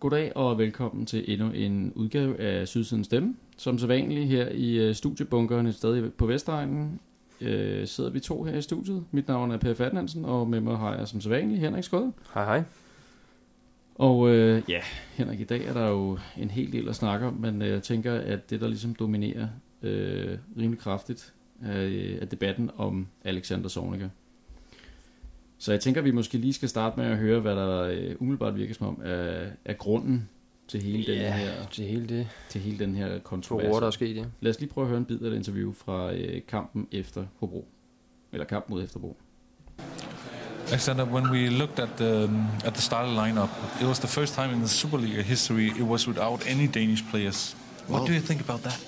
Goddag og velkommen til endnu en udgave af Sydsidens Stemme. Som sædvanligt her i øh, studiebunkerne studiebunkeren et sted på Vestegnen øh, sidder vi to her i studiet. Mit navn er Per Ferdinandsen, og med mig har jeg som sædvanligt Henrik Skåde. Hej hej. Og øh, ja, Henrik, i dag er der jo en hel del at snakke om, men øh, jeg tænker, at det der ligesom dominerer øh, rimelig kraftigt øh, er debatten om Alexander Zorniger. Så jeg tænker, at vi måske lige skal starte med at høre, hvad der øh, umiddelbart virker som om er, er grunden til hele den Ja, her til hele det til hele den her kontrovers. ord, der er sket, ja. Lad os lige prøve at høre en bid af et interview fra øh, kampen efter Hobro. Eller kampen mod Efterbro. Alexander, when we looked at the um, at the starting lineup, it was the first time in the Super League history it was without any Danish players. What Wow. do you think about that?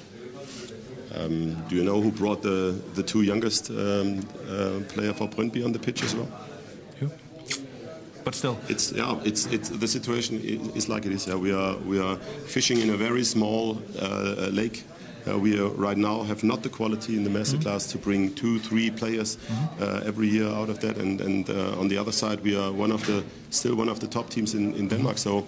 Um, do you know who brought the, the two youngest um, uh, player for Brøndby on the pitch as well? You? But still, It's yeah, it's it's the situation is like it is. Yeah, we are we are fishing in a very small uh, lake. Uh, we are right now have not the quality in the master class to bring two, three players uh, every year out of that. And and uh, on the other side, we are one of the still one of the top teams in, in Denmark. So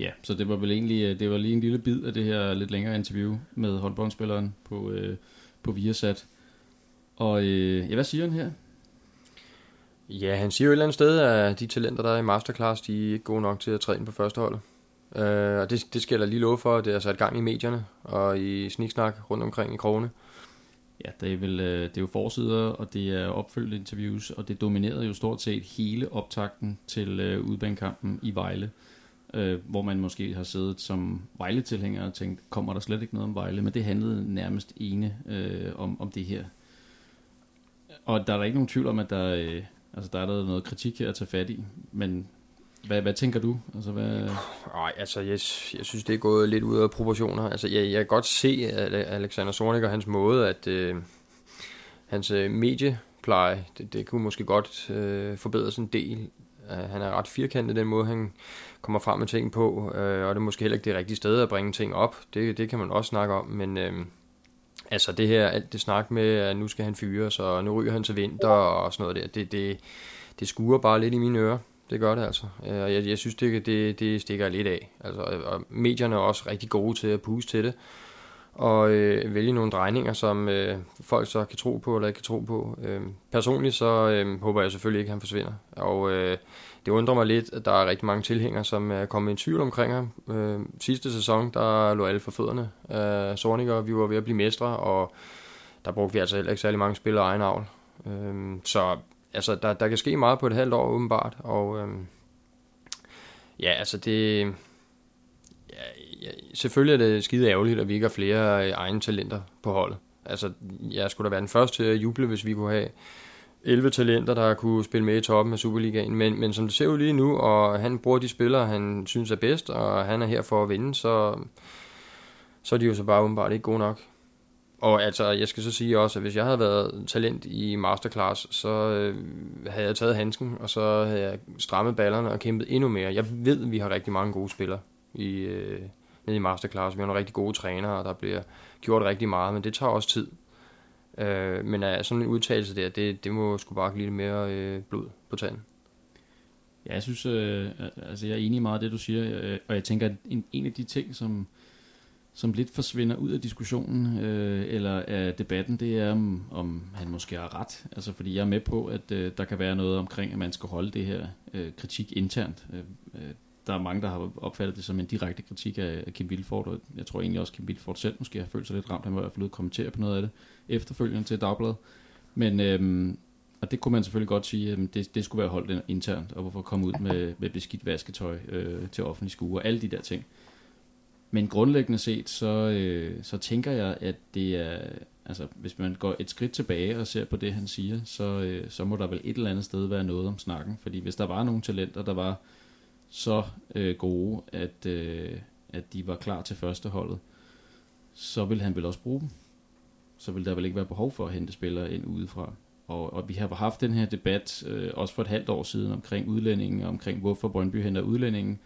Ja, så det var vel egentlig øh, det var lige en lille bid af det her lidt længere interview med håndboldspilleren på, øh, på Viasat. Og øh, ja, hvad siger han her? Ja, han siger jo et eller andet sted, at de talenter, der er i masterclass, de er ikke gode nok til at træne på første Øh, og det, det skal jeg da lige love for, at det er sat gang i medierne og i sniksnak rundt omkring i krogene. Ja, det er, vel, øh, det er jo forsider, og det er opfølgende interviews, og det dominerede jo stort set hele optakten til øh, udbanekampen i Vejle, øh, hvor man måske har siddet som Vejle-tilhænger og tænkt, kommer der slet ikke noget om Vejle, men det handlede nærmest ene øh, om, om det her. Og der er der ikke nogen tvivl om, at der, øh, altså, der er der noget kritik her at tage fat i, men hvad, hvad tænker du? Altså, hvad, Nej, altså, jeg, jeg synes, det er gået lidt ud af proportioner. Altså, jeg, jeg kan godt se at Alexander Zornik og hans måde, at øh, hans øh, mediepleje, det, det kunne måske godt øh, forbedres en del. Uh, han er ret firkantet den måde, han kommer frem med ting på, øh, og det er måske heller ikke det rigtige sted at bringe ting op. Det, det kan man også snakke om, men øh, altså det her, alt det snak med, at nu skal han fyres, og nu ryger han til vinter og sådan noget der, det, det, det skuer bare lidt i mine ører. Det gør det altså. Øh, og jeg, jeg synes, det, det, det stikker lidt af. Altså, og medierne er også rigtig gode til at puste til det. Og øh, vælge nogle drejninger, som øh, folk så kan tro på eller ikke kan tro på. Øh, personligt så øh, håber jeg selvfølgelig ikke, at han forsvinder. Og øh, det undrer mig lidt, at der er rigtig mange tilhængere, som er kommet i tvivl omkring ham. Øh, sidste sæson, der lå alle for fødderne Øh, Sorniger. Vi var ved at blive mestre, og der brugte vi altså heller ikke særlig mange spillere egen avl. Øh, så altså, der, der kan ske meget på et halvt år, åbenbart. Og øhm, ja, altså det... Ja, ja, selvfølgelig er det skide ærgerligt, at vi ikke har flere øh, egne talenter på holdet. Altså, jeg skulle da være den første til at juble, hvis vi kunne have 11 talenter, der kunne spille med i toppen af Superligaen. Men, men som det ser ud lige nu, og han bruger de spillere, han synes er bedst, og han er her for at vinde, så, så er de jo så bare åbenbart ikke gode nok. Og altså, jeg skal så sige også, at hvis jeg havde været talent i masterclass, så øh, havde jeg taget handsken, og så havde jeg strammet ballerne og kæmpet endnu mere. Jeg ved, at vi har rigtig mange gode spillere i, øh, nede i masterclass. Vi har nogle rigtig gode trænere, og der bliver gjort rigtig meget, men det tager også tid. Øh, men uh, sådan en udtalelse der, det, det må sgu bare give lidt mere øh, blod på tanden. Ja, jeg synes, øh, altså jeg er enig i meget af det, du siger, øh, og jeg tænker, at en, en af de ting, som, som lidt forsvinder ud af diskussionen, øh, eller af debatten, det er, om, om han måske har ret. Altså, fordi jeg er med på, at øh, der kan være noget omkring, at man skal holde det her øh, kritik internt. Øh, øh, der er mange, der har opfattet det som en direkte kritik af, af Kim Vilfort, og jeg tror egentlig også, at Kim Vilfort selv måske har følt sig lidt ramt. Han var i hvert fald ude at kommentere på noget af det efterfølgende til Dagbladet. Men øh, og det kunne man selvfølgelig godt sige, at det, det skulle være holdt internt, og hvorfor komme ud med, med beskidt vasketøj øh, til offentlig skue og alle de der ting. Men grundlæggende set, så, øh, så tænker jeg, at det er, altså hvis man går et skridt tilbage og ser på det, han siger, så, øh, så må der vel et eller andet sted være noget om snakken. Fordi hvis der var nogle talenter, der var så øh, gode, at, øh, at de var klar til førsteholdet, så ville han vel også bruge dem. Så ville der vel ikke være behov for at hente spillere ind udefra. Og, og vi har haft den her debat øh, også for et halvt år siden omkring udlændingen, omkring hvorfor Brøndby henter udlændingen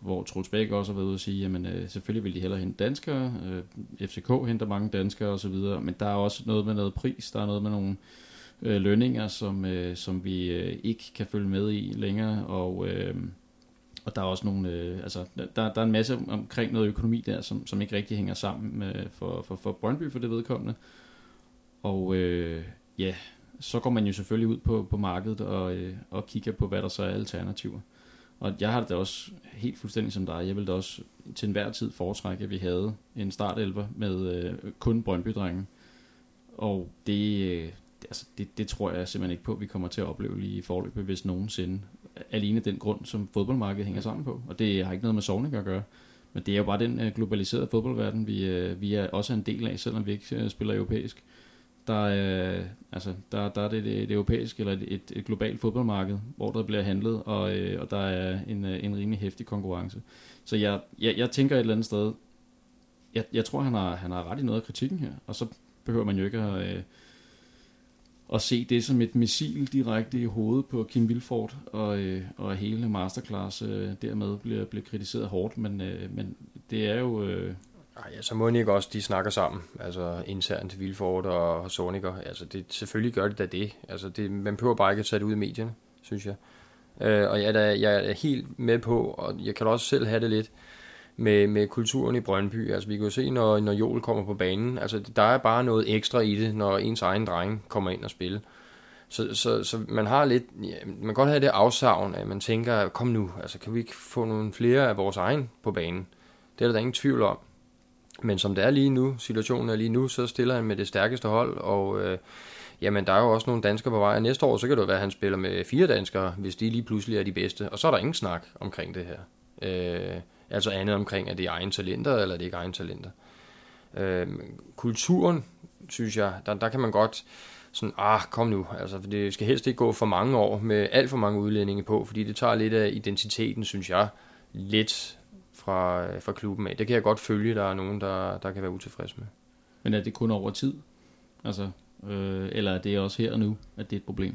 hvor Troels Bæk også har været ude og sige, jamen øh, selvfølgelig vil de hellere hente danskere, øh, FCK henter mange danskere osv., men der er også noget med noget pris, der er noget med nogle øh, lønninger, som, øh, som vi øh, ikke kan følge med i længere, og, øh, og der er også nogle, øh, altså, der, der er en masse omkring noget økonomi der, som, som ikke rigtig hænger sammen med, for, for, for Brøndby for det vedkommende. Og øh, ja, så går man jo selvfølgelig ud på, på markedet og, øh, og kigger på, hvad der så er alternativer. Og jeg har det da også helt fuldstændig som dig. Jeg ville da også til enhver tid foretrække, at vi havde en startelver med øh, kun brøndby -drenge. Og det, øh, altså, det, det tror jeg simpelthen ikke på, at vi kommer til at opleve lige i forløbet, hvis nogensinde. Alene den grund, som fodboldmarkedet hænger sammen på. Og det har ikke noget med Sovning at gøre. Men det er jo bare den øh, globaliserede fodboldverden, vi, øh, vi er også en del af, selvom vi ikke øh, spiller europæisk. Der øh, altså, der, der er det, det, det europæiske eller et, et, globalt fodboldmarked, hvor der bliver handlet, og, øh, og der er en, øh, en rimelig hæftig konkurrence. Så jeg, jeg, jeg tænker et eller andet sted, jeg, jeg tror, han har, han har ret i noget af kritikken her, og så behøver man jo ikke at, øh, at se det som et missil direkte i hovedet på Kim Vilfort, og, øh, og hele masterclass øh, dermed bliver, bliver kritiseret hårdt, men, øh, men det er jo... Øh, ej, ja, så må ikke også, de snakker sammen, altså internt Vilfort og Soniker. Altså, det, selvfølgelig gør det da det. Altså, det, man behøver bare ikke at tage det ud i medierne, synes jeg. Øh, og jeg er, jeg er helt med på, og jeg kan også selv have det lidt med, med kulturen i Brøndby. Altså, vi kan jo se, når, når Joel kommer på banen, altså, der er bare noget ekstra i det, når ens egen dreng kommer ind og spiller. Så, så, så man har lidt, ja, man kan godt have det afsavn, at man tænker, kom nu, altså kan vi ikke få nogle flere af vores egen på banen? Det er der, der ingen tvivl om. Men som det er lige nu, situationen er lige nu, så stiller han med det stærkeste hold, og øh, jamen der er jo også nogle danskere på vej, og næste år, så kan det jo være, at han spiller med fire danskere, hvis de lige pludselig er de bedste, og så er der ingen snak omkring det her. Øh, altså andet omkring, at det er egen talenter, eller det er ikke egen talenter. Øh, kulturen, synes jeg, der, der kan man godt sådan, ah, kom nu, altså, for det skal helst ikke gå for mange år med alt for mange udlændinge på, fordi det tager lidt af identiteten, synes jeg, lidt fra, fra klubben af. Det kan jeg godt følge, der er nogen, der, der kan være utilfredse med. Men er det kun over tid? Altså, øh, eller er det også her og nu, at det er et problem?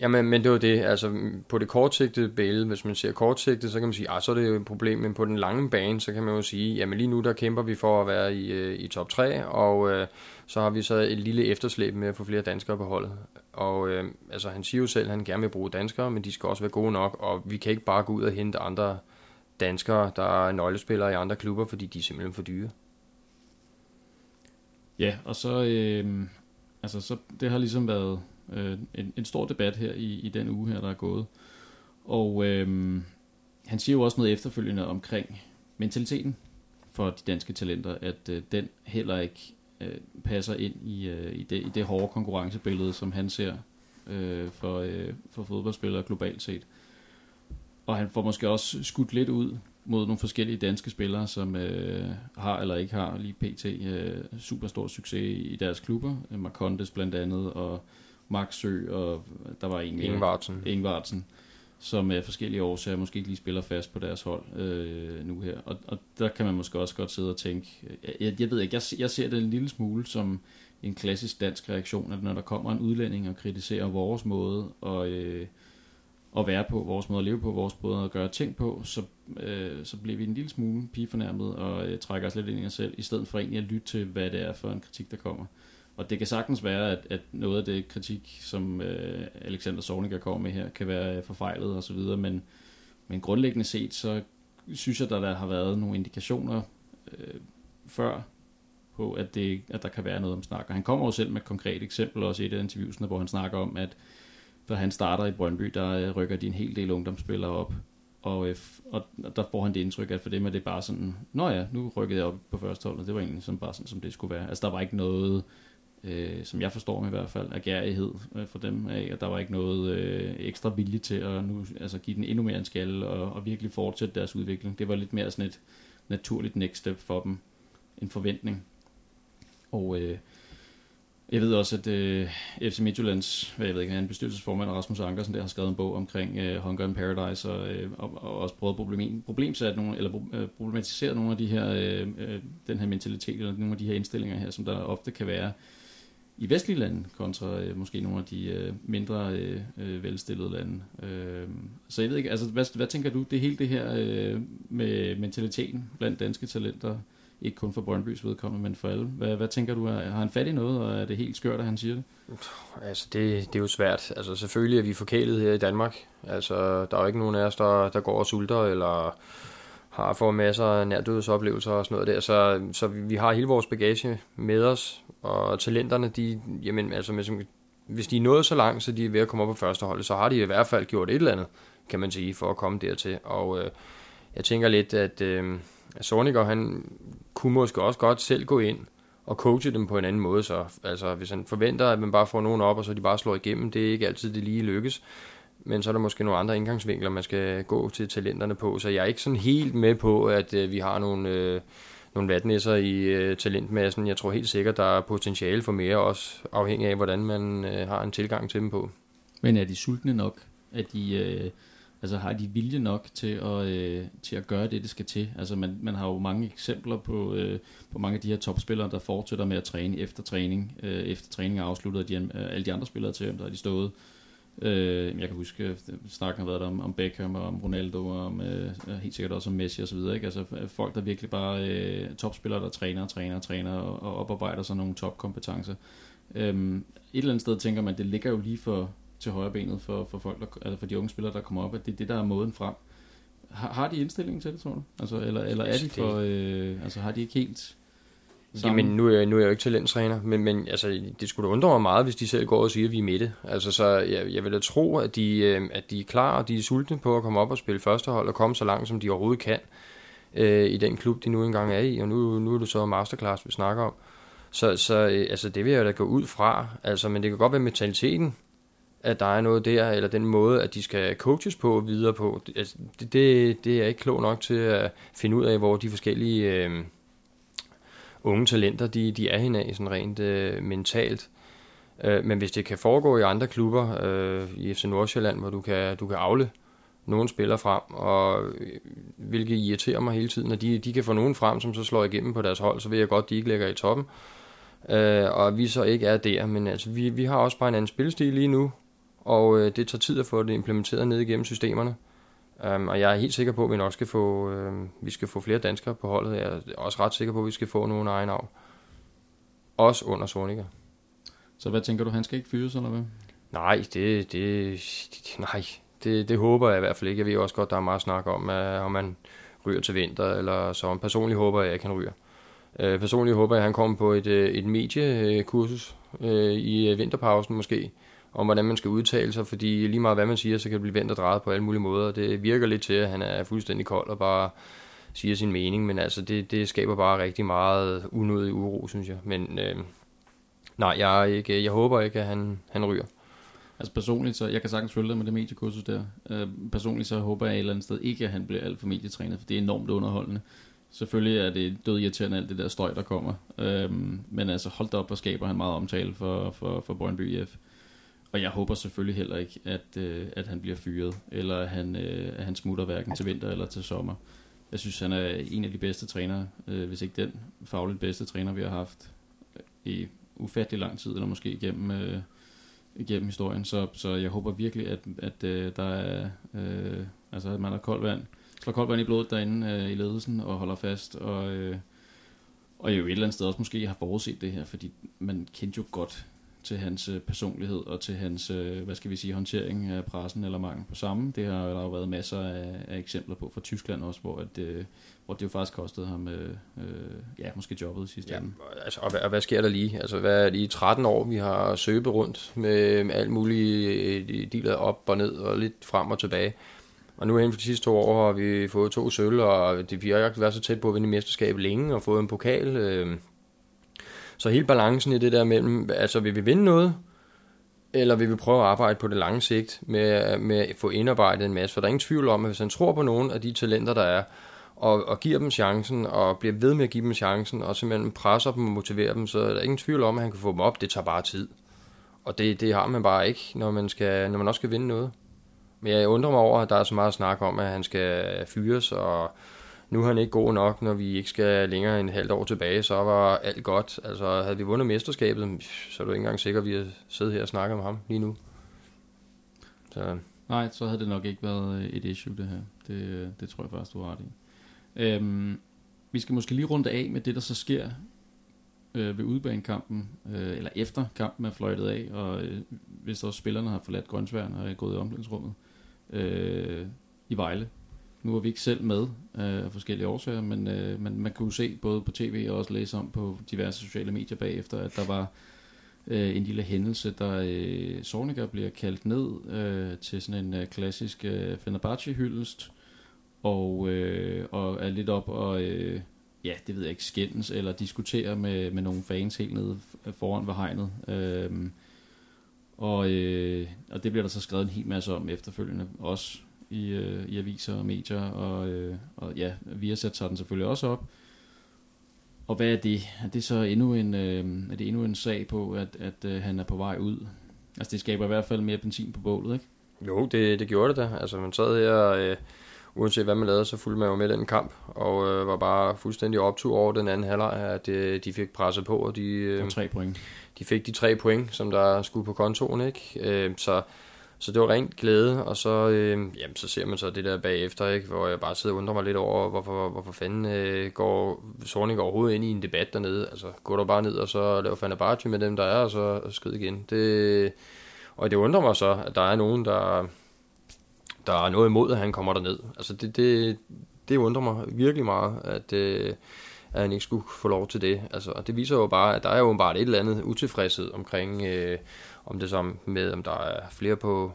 Jamen, men det var det. Altså, på det kortsigtede billede, hvis man ser kortsigtet, så kan man sige, ah, så er det jo et problem, men på den lange bane, så kan man jo sige, jamen lige nu, der kæmper vi for at være i, øh, i top 3, og øh, så har vi så et lille efterslæb med at få flere danskere på holdet. Og øh, altså, han siger jo selv, at han gerne vil bruge danskere, men de skal også være gode nok, og vi kan ikke bare gå ud og hente andre danskere, der er nøglespillere i andre klubber, fordi de er simpelthen for dyre. Ja, og så, øh, altså, så det har ligesom været øh, en, en stor debat her i, i den uge her, der er gået. Og øh, han siger jo også noget efterfølgende omkring mentaliteten for de danske talenter, at øh, den heller ikke øh, passer ind i, øh, i, det, i det hårde konkurrencebillede, som han ser øh, for, øh, for fodboldspillere globalt set. Og han får måske også skudt lidt ud mod nogle forskellige danske spillere, som øh, har eller ikke har lige pt. Øh, super stor succes i deres klubber. Marcondes blandt andet, og Max Sø, og der var en Ingvartsen. Ingvartsen, som af forskellige årsager måske ikke lige spiller fast på deres hold øh, nu her. Og, og der kan man måske også godt sidde og tænke, jeg, jeg ved ikke, jeg, jeg ser det en lille smule som en klassisk dansk reaktion, at når der kommer en udlænding og kritiserer vores måde og øh, at være på, vores måde at leve på, vores måde at gøre ting på, så, øh, så bliver vi en lille smule pigefornærmet og øh, trækker os lidt ind i os selv, i stedet for egentlig at lytte til, hvad det er for en kritik, der kommer. Og det kan sagtens være, at, at noget af det kritik, som øh, Alexander Sovniger kommer med her, kan være øh, forfejlet osv., men, men grundlæggende set, så synes jeg, der, der har været nogle indikationer øh, før på, at, det, at der kan være noget om snak. Og han kommer jo selv med et konkret eksempel også i et af interviewsene, hvor han snakker om, at da han starter i Brøndby, der øh, rykker de en hel del ungdomsspillere op. Øh, og, og der får han det indtryk, at for dem er det bare sådan, nå ja, nu rykkede jeg op på første hold, og det var egentlig sådan, bare sådan, som det skulle være. Altså der var ikke noget, øh, som jeg forstår mig i hvert fald, af gærighed øh, for dem af, og der var ikke noget øh, ekstra vilje til at nu, altså give den endnu mere en skalle og, og virkelig fortsætte deres udvikling. Det var lidt mere sådan et naturligt next step for dem, en forventning. Og øh, jeg ved også, at øh, FC Midtjyllands, hvad jeg ved ikke, en bestyrelsesformand Rasmus Ankersen, der har skrevet en bog omkring øh, Hunger in Paradise, og, øh, og, og også prøvet problem, problemsat nogle, eller øh, problematiseret nogle af de her, øh, øh, den her mentalitet, eller nogle af de her indstillinger her, som der ofte kan være i vestlige lande, kontra øh, måske nogle af de øh, mindre øh, øh, velstillede lande. Øh, så jeg ved ikke, altså hvad, hvad tænker du, det hele det her øh, med mentaliteten blandt danske talenter, ikke kun for Brøndbys vedkommende, men for alle. Hvad, hvad tænker du, har han fat i noget, og er det helt skørt, at han siger det? Altså, det, det er jo svært. Altså, selvfølgelig er vi forkælet her i Danmark. Altså, der er jo ikke nogen af os, der, der går og sulter, eller har fået masser af nærdødsoplevelser og sådan noget der, så, så vi har hele vores bagage med os, og talenterne, de, jamen, altså, hvis de er nået så langt, så de er ved at komme op på første hold, så har de i hvert fald gjort et eller andet, kan man sige, for at komme dertil. Og øh, jeg tænker lidt, at øh, Sorniger, han kunne måske også godt selv gå ind og coache dem på en anden måde. Så altså, hvis han forventer, at man bare får nogen op, og så de bare slår igennem, det er ikke altid det lige lykkes. Men så er der måske nogle andre indgangsvinkler, man skal gå til talenterne på. Så jeg er ikke sådan helt med på, at øh, vi har nogle, øh, nogle vatnæsser i øh, talentmassen. Jeg tror helt sikkert, der er potentiale for mere, også afhængig af, hvordan man øh, har en tilgang til dem på. Men er de sultne nok? Er de... Øh Altså har de vilje nok til at, øh, til at gøre det, det skal til? Altså man, man har jo mange eksempler på, øh, på mange af de her topspillere, der fortsætter med at træne efter træning. Øh, efter træning er afsluttet, de, øh, alle de andre spillere til der har de stået. Øh, jeg kan huske, at snakken har været der om, om Beckham og om Ronaldo og om, øh, helt sikkert også om Messi osv. Ikke? Altså øh, folk, der virkelig bare øh, topspillere, der træner og træner og træner og, og oparbejder sig nogle topkompetencer. Øh, et eller andet sted tænker man, det ligger jo lige for, til højre benet for, for, folk, der, altså for de unge spillere, der kommer op, at det er det, der er måden frem. Har, har de indstillingen til det, tror du? Altså, eller, eller er de for, øh, altså har de ikke helt Sammen. Jamen, nu er, jeg, nu er jeg jo ikke talenttræner, men, men altså, det skulle da undre mig meget, hvis de selv går og siger, at vi er midte. Altså, så jeg, jeg vil da tro, at de, øh, at de er klar, og de er sultne på at komme op og spille førstehold, og komme så langt, som de overhovedet kan øh, i den klub, de nu engang er i. Og nu, nu er det så masterclass, vi snakker om. Så, så øh, altså, det vil jeg da gå ud fra. Altså, men det kan godt være mentaliteten, at der er noget der, eller den måde, at de skal coaches på videre på. Altså, det, det, det er jeg ikke klog nok til at finde ud af, hvor de forskellige øh, unge talenter, de, de er henne sådan rent øh, mentalt. Øh, men hvis det kan foregå i andre klubber, øh, i FC Nordsjælland, hvor du kan, du kan afle nogle spillere frem, og øh, hvilket irriterer mig hele tiden, at de, de kan få nogen frem, som så slår igennem på deres hold, så ved jeg godt, at de ikke ligger i toppen. Øh, og vi så ikke er der, men altså, vi, vi har også bare en anden spilstil lige nu, og øh, det tager tid at få det implementeret ned igennem systemerne. Um, og jeg er helt sikker på, at vi nok skal få, øh, vi skal få flere danskere på holdet. Jeg er også ret sikker på, at vi skal få nogle egen navn. Også under Sorniger. Så hvad tænker du, han skal ikke fyres, eller hvad? Nej, det, det, nej, det, det håber jeg i hvert fald ikke. Jeg ved også godt, der er meget snak om, at, om man ryger til vinter, eller så personligt håber jeg, at jeg kan ryge. Uh, personligt håber jeg, at han kommer på et, øh, et mediekursus uh, i vinterpausen måske, om hvordan man skal udtale sig, fordi lige meget hvad man siger, så kan det blive vendt og drejet på alle mulige måder. Det virker lidt til, at han er fuldstændig kold og bare siger sin mening, men altså det, det skaber bare rigtig meget unødig uro, synes jeg. Men øh, nej, jeg, er ikke, jeg håber ikke, at han, han ryger. Altså personligt, så jeg kan sagtens følge dig med det mediekursus der. Øh, personligt så håber jeg et eller andet sted ikke, at han bliver alt for medietrænet, for det er enormt underholdende. Selvfølgelig er det død irriterende alt det der støj, der kommer. Øh, men altså hold da op, og skaber han meget omtale for, for, for Brøndby IF. Og jeg håber selvfølgelig heller ikke, at, øh, at han bliver fyret, eller at han, øh, at han smutter hverken til vinter eller til sommer. Jeg synes, han er en af de bedste trænere, øh, hvis ikke den fagligt bedste træner, vi har haft i ufattelig lang tid, eller måske igennem, øh, igennem historien. Så, så jeg håber virkelig, at, at øh, der er, øh, altså, at man har koldt vand, slår koldt vand i blodet derinde øh, i ledelsen og holder fast. Og, øh, og jo et eller andet sted også måske har forudset det her, fordi man kendte jo godt til hans øh, personlighed og til hans, øh, hvad skal vi sige, håndtering af pressen eller mangel på samme. Det har der jo været masser af, af eksempler på fra Tyskland også, hvor, at, øh, hvor det jo faktisk kostede ham, øh, ja, måske jobbet i sidste ja, altså, og, hvad, og hvad sker der lige? Altså, hvad er i 13 år, vi har søbet rundt med, med alt muligt dealer op og ned og lidt frem og tilbage. Og nu inden for de sidste to år har vi fået to sølv, og det, vi har ikke været så tæt på at vinde mesterskabet længe og fået en pokal. Øh, så hele balancen i det der mellem, altså vil vi vinde noget, eller vil vi prøve at arbejde på det lange sigt med, med at få indarbejdet en masse? For der er ingen tvivl om, at hvis han tror på nogle af de talenter, der er, og, og giver dem chancen, og bliver ved med at give dem chancen, og simpelthen presser dem og motiverer dem, så er der ingen tvivl om, at han kan få dem op. Det tager bare tid. Og det, det har man bare ikke, når man, skal, når man også skal vinde noget. Men jeg undrer mig over, at der er så meget snak om, at han skal fyres, og nu er han ikke god nok, når vi ikke skal længere end halvt år tilbage, så var alt godt. Altså, havde vi vundet mesterskabet, så er du ikke engang sikker, at vi sidder her og snakker med ham lige nu. Så. Nej, så havde det nok ikke været øh, et issue, det her. Det, øh, det tror jeg faktisk, du har ret i. Øhm, vi skal måske lige runde af med det, der så sker øh, ved udbanekampen, øh, eller efter kampen er fløjtet af, og øh, hvis også spillerne har forladt Grønsværen og er gået i omklædningsrummet øh, i Vejle. Nu var vi ikke selv med øh, af forskellige årsager, men øh, man, man kunne se både på tv og også læse om på diverse sociale medier bagefter, at der var øh, en lille hændelse, der øh, Sorniger bliver kaldt ned øh, til sådan en øh, klassisk øh, Fenerbahce-hyldest, og, øh, og er lidt op og, øh, ja, det ved jeg ikke, skændes eller diskutere med, med nogle fans helt nede foran ved hegnet. Øh, og, øh, og det bliver der så skrevet en hel masse om efterfølgende, også i, øh, i aviser og medier, og, øh, og ja, Viasat tager den selvfølgelig også op. Og hvad er det? Er det så endnu en, øh, er det endnu en sag på, at, at øh, han er på vej ud? Altså det skaber i hvert fald mere benzin på bålet, ikke? Jo, det, det gjorde det da. Altså man sad her, øh, uanset hvad man lavede, så fulgte man jo med den kamp, og øh, var bare fuldstændig optur over den anden halvleg, at øh, de fik presset på, og de, øh, tre point. de fik de tre point, som der skulle på kontoen, ikke? Øh, så så det var rent glæde, og så, øh, jamen, så ser man så det der bagefter, ikke, hvor jeg bare sidder og undrer mig lidt over, hvorfor, hvorfor fanden øh, går Sorning overhovedet ind i en debat dernede. Altså, går der bare ned og så laver Fanabarty med dem, der er, og så skrider igen. Det, og det undrer mig så, at der er nogen, der, der er noget imod, at han kommer derned. Altså, det, det, det undrer mig virkelig meget, at, øh, at han ikke skulle få lov til det. Altså, og det viser jo bare, at der er jo bare et eller andet utilfredshed omkring... Øh, om det så med, om der er flere på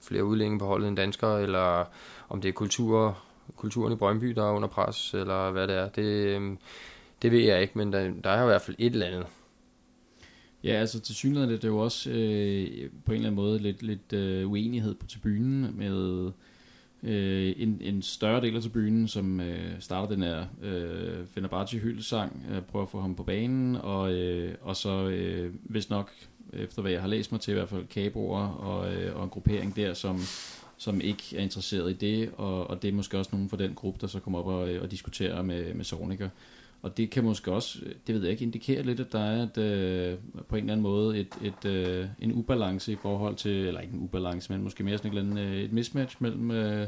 flere udlændinge på holdet end danskere, eller om det er kultur, kulturen i Brøndby, der er under pres, eller hvad det er. Det, øhm, det ved jeg ikke, men der, der er i hvert fald et eller andet. Ja, altså til synligheden er det jo også øh, på en eller anden måde lidt, lidt øh, uenighed på tribunen med øh, en, en større del af tribunen, som øh, starter den her øh, Fenerbahce hyldesang, øh, prøver at få ham på banen, og, øh, og så øh, hvis nok efter hvad jeg har læst mig til i hvert fald, kaboer og, øh, og en gruppering der, som, som ikke er interesseret i det, og, og det er måske også nogen fra den gruppe, der så kommer op og, øh, og diskuterer med, med Sorniker. Og det kan måske også, det ved jeg ikke, indikere lidt, at der er et, øh, på en eller anden måde et, et, øh, en ubalance i forhold til, eller ikke en ubalance, men måske mere sådan et, eller andet, øh, et mismatch mellem, øh,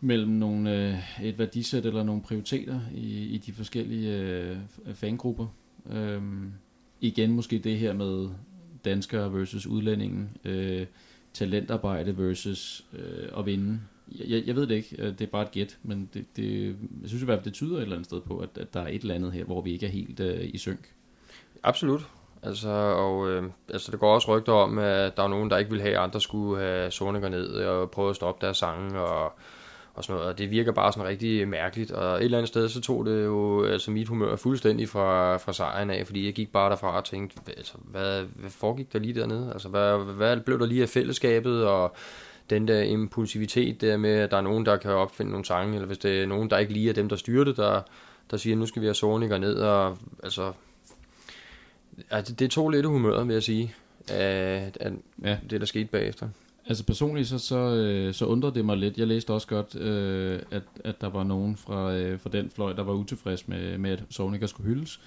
mellem nogle, øh, et værdisæt eller nogle prioriteter i, i de forskellige øh, fangrupper. Øhm, igen måske det her med danskere versus udlændingen, øh, talentarbejde versus øh, at vinde. Jeg, jeg ved det ikke, øh, det er bare et gæt, men det, det, jeg synes i hvert fald, det tyder et eller andet sted på, at, at der er et eller andet her, hvor vi ikke er helt øh, i synk. Absolut. Altså, og, øh, altså, der går også rygter om, at der er nogen, der ikke vil have, at andre skulle have Sonic ned og prøve at stoppe deres sange, og og sådan noget, og det virker bare sådan rigtig mærkeligt, og et eller andet sted, så tog det jo altså mit humør fuldstændig fra, fra sejren af, fordi jeg gik bare derfra og tænkte, altså, hvad, hvad foregik der lige dernede? Altså, hvad, hvad blev der lige af fællesskabet, og den der impulsivitet der med, at der er nogen, der kan opfinde nogle sange, eller hvis det er nogen, der ikke lige er dem, der styrer det, der, der siger, nu skal vi have Sonic ned, og altså, altså det tog lidt humør, vil jeg sige, af, af ja. det, der skete bagefter. Altså personligt så, så, øh, så undrede det mig lidt. Jeg læste også godt, øh, at, at der var nogen fra, øh, fra den fløj, der var utilfreds med, med at Sovnikker skulle hyldes,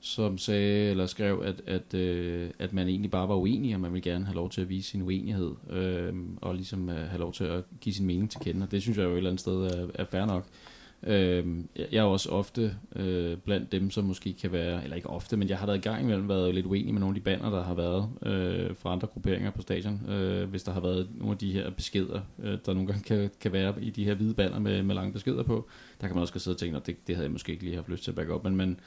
som sagde eller skrev, at, at, øh, at man egentlig bare var uenig, og man ville gerne have lov til at vise sin uenighed, øh, og ligesom øh, have lov til at give sin mening til kende. Og det synes jeg jo et eller andet sted er, er fair nok. Øh, Øh, jeg er også ofte øh, blandt dem, som måske kan være, eller ikke ofte, men jeg har da i gang imellem været lidt uenig med nogle af de bander, der har været øh, fra andre grupperinger på stadion, øh, hvis der har været nogle af de her beskeder, øh, der nogle gange kan, kan være i de her hvide bander med, med lange beskeder på. Der kan man også sidde og tænke, at det, det havde jeg måske ikke lige haft lyst til at bakke op, men, men,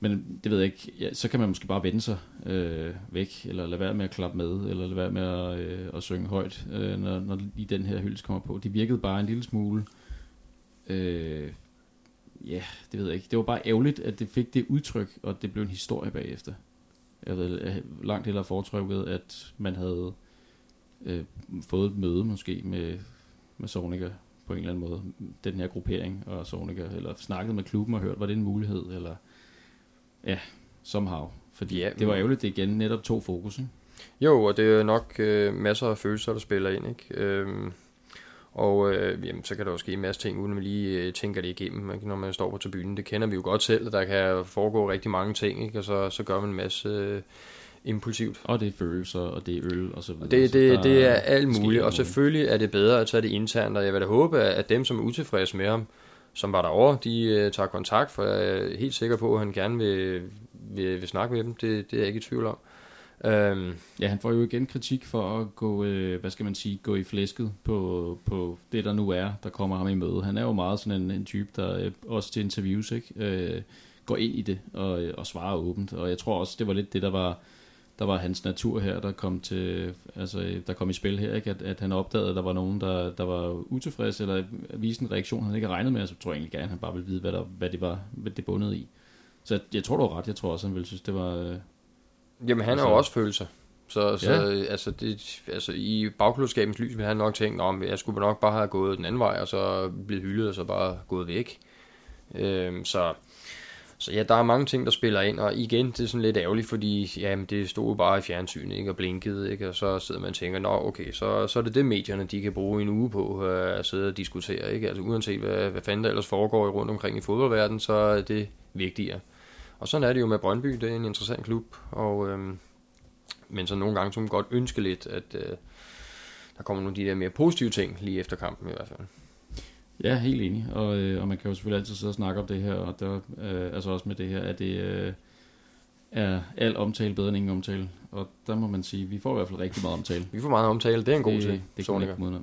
men det ved jeg ikke, ja, så kan man måske bare vende sig øh, væk, eller lade være med at klappe med, eller lade være med at, øh, at synge højt, øh, når, når lige den her hyldes kommer på. De virkede bare en lille smule Øh, ja, det ved jeg ikke. Det var bare ærgerligt, at det fik det udtryk, og det blev en historie bagefter. Jeg ved langt hellere foretrykket, at man havde øh, fået et møde måske med, med Sonica på en eller anden måde. Den her gruppering og Sonica, eller snakket med klubben og hørt, var det en mulighed, eller ja, somehow. Fordi ja, det var ærgerligt, det igen netop to fokus, ikke? Jo, og det er nok øh, masser af følelser, der spiller ind, ikke? Øhm, Og øh, jamen, så kan der jo ske en masse ting, uden at man lige øh, tænker det igennem, ikke, når man står på tribunen. Det kender vi jo godt selv, at der kan foregå rigtig mange ting, ikke? og så, så gør man en masse øh, impulsivt. Og det er følelser, og det er øl, og så videre. Det, det, det er alt muligt, og selvfølgelig er det bedre at tage det internt, og jeg vil da håbe, at dem, som er utilfredse med ham, som var derovre, de uh, tager kontakt, for jeg er helt sikker på, at han gerne vil, vil, vil snakke med dem. Det, det er jeg ikke i tvivl om. Øhm, ja, han får jo igen kritik for at gå, øh, hvad skal man sige, gå i flæsket på, på det, der nu er, der kommer ham i møde. Han er jo meget sådan en, en type, der øh, også til interviews, ikke, øh, går ind i det og, øh, og svarer åbent. Og jeg tror også, det var lidt det, der var, der var hans natur her, der kom til, altså, øh, der kom i spil her, ikke? At, at han opdagede, at der var nogen, der, der var utilfreds, eller viste en reaktion, han ikke havde regnet med, så tror jeg egentlig gerne, at han bare ville vide, hvad, der, hvad det var, hvad det bundede i. Så jeg, jeg tror, du har ret. Jeg tror også, han ville synes, det var... Øh, Jamen, han altså, har jo også følelser. Så, så ja. altså, det, altså, i bagklodskabens lys vil han nok tænke, at jeg skulle nok bare have gået den anden vej, og så blevet hyldet, og så bare gået væk. Øhm, så så ja, der er mange ting, der spiller ind, og igen, det er sådan lidt ærgerligt, fordi jamen, det stod bare i fjernsynet ikke, og blinkede, ikke, og så sidder man og tænker, nå okay, så, så er det det medierne, de kan bruge en uge på øh, at sidde og diskutere, ikke? altså uanset hvad, hvad fanden der ellers foregår rundt omkring i fodboldverdenen, så er det vigtigere. Og sådan er det jo med Brøndby, det er en interessant klub, og, øhm, men så nogle gange så man godt ønske lidt, at øh, der kommer nogle af de der mere positive ting lige efter kampen i hvert fald. Ja, helt enig. Og, øh, og man kan jo selvfølgelig altid sidde og snakke om det her, og der, øh, altså også med det her, at det øh, er al omtale bedre end ingen omtale. Og der må man sige, at vi får i hvert fald rigtig meget omtale. Vi får meget omtale, det er en god ting. Det, det kan man ikke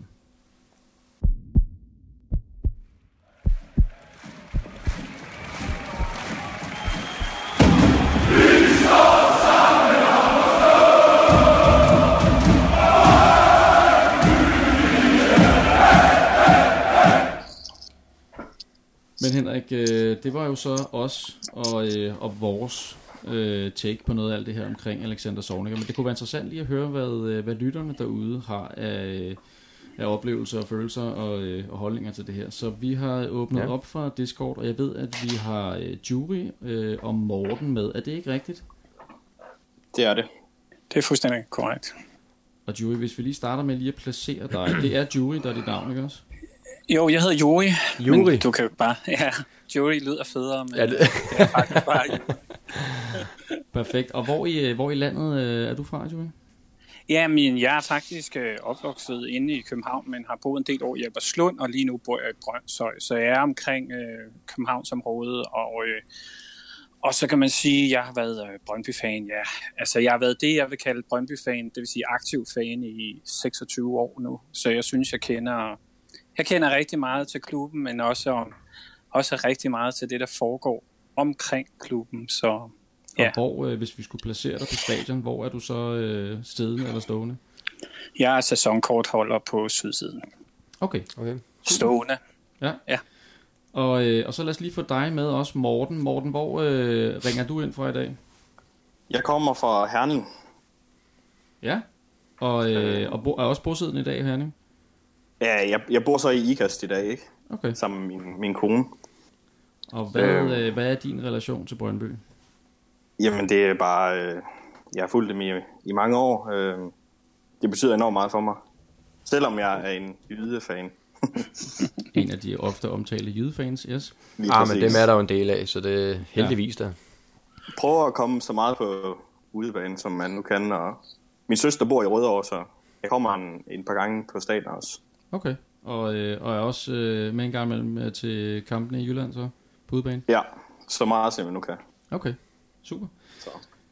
Men Henrik, øh, det var jo så os og, øh, og vores øh, take på noget af alt det her omkring Alexander Zorniger. Men det kunne være interessant lige at høre, hvad, øh, hvad lytterne derude har af, af oplevelser og følelser og, øh, og holdninger til det her. Så vi har åbnet ja. op for Discord, og jeg ved, at vi har øh, Jury øh, og Morten med. Er det ikke rigtigt? Det er det. Det er fuldstændig korrekt. Og Jury, hvis vi lige starter med lige at placere dig. Det er Jury, der er dit navn, ikke også? Jo, jeg hedder Juri. Juri? Men du kan jo bare... Ja, Juri lyder federe, men ja, det... det er faktisk bare Perfekt. Og hvor i, øh, hvor i landet øh, er du fra, Juri? Jamen, jeg er faktisk øh, opvokset inde i København, men har boet en del år i Albertslund, og lige nu bor jeg i Brøndshøj. Så jeg er omkring øh, Københavnsområdet, og, øh, og så kan man sige, at jeg har været øh, Brøndby-fan. Ja. Altså, jeg har været det, jeg vil kalde Brøndby-fan, det vil sige aktiv fan i 26 år nu. Så jeg synes, jeg kender jeg kender rigtig meget til klubben, men også, også rigtig meget til det, der foregår omkring klubben. Så, ja. Og hvor, øh, hvis vi skulle placere dig på stadion, hvor er du så øh, stedende eller stående? Jeg er sæsonkortholder på sydsiden. Okay. okay. Stående. Ja. ja. Og, øh, og så lad os lige få dig med også, Morten. Morten, hvor øh, ringer du ind fra i dag? Jeg kommer fra Herning. Ja, og, øh, og bo, er også bosiddende i dag i Herning? Ja, jeg, jeg bor så i IKAST i dag, ikke? Okay. Sammen med min, min kone. Og hvad, øh, øh, hvad er din relation til Brøndby? Jamen, det er bare... Øh, jeg har fulgt dem i, i mange år. Øh, det betyder enormt meget for mig. Selvom jeg er en jydefan. en af de ofte omtalte jydefans, yes. Lige ah, men dem er der jo en del af, så det er heldigvis ja. der. Prøv at komme så meget på udebanen, som man nu kan. Og min søster bor i Rødovre, så jeg kommer en, en par gange på stadion også. Okay. Og, øh, og er også øh, med en gang imellem øh, til kampene i Jylland så? På udebane? Ja, så meget som vi nu kan. Okay, super. Så.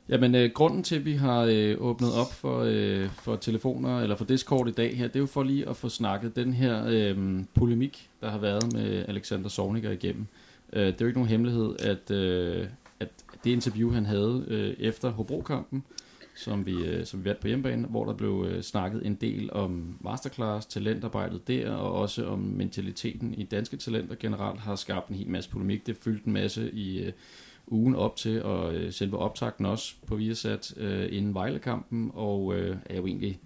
Jamen, øh, grunden til, at vi har øh, åbnet op for, øh, for telefoner, eller for Discord i dag her, det er jo for lige at få snakket den her øh, polemik, der har været med Alexander Zorniger igennem. Øh, det er jo ikke nogen hemmelighed, at, øh, at det interview, han havde øh, efter Hobro-kampen, som vi, øh, som vi vandt på hjemmebane, hvor der blev øh, snakket en del om masterclass, talentarbejdet der, og også om mentaliteten i danske talenter generelt har skabt en hel masse polemik. Det fyldte en masse i øh, ugen op til, og øh, selve optakten også på Viasat øh, inden Vejlekampen, og øh, er jo egentlig,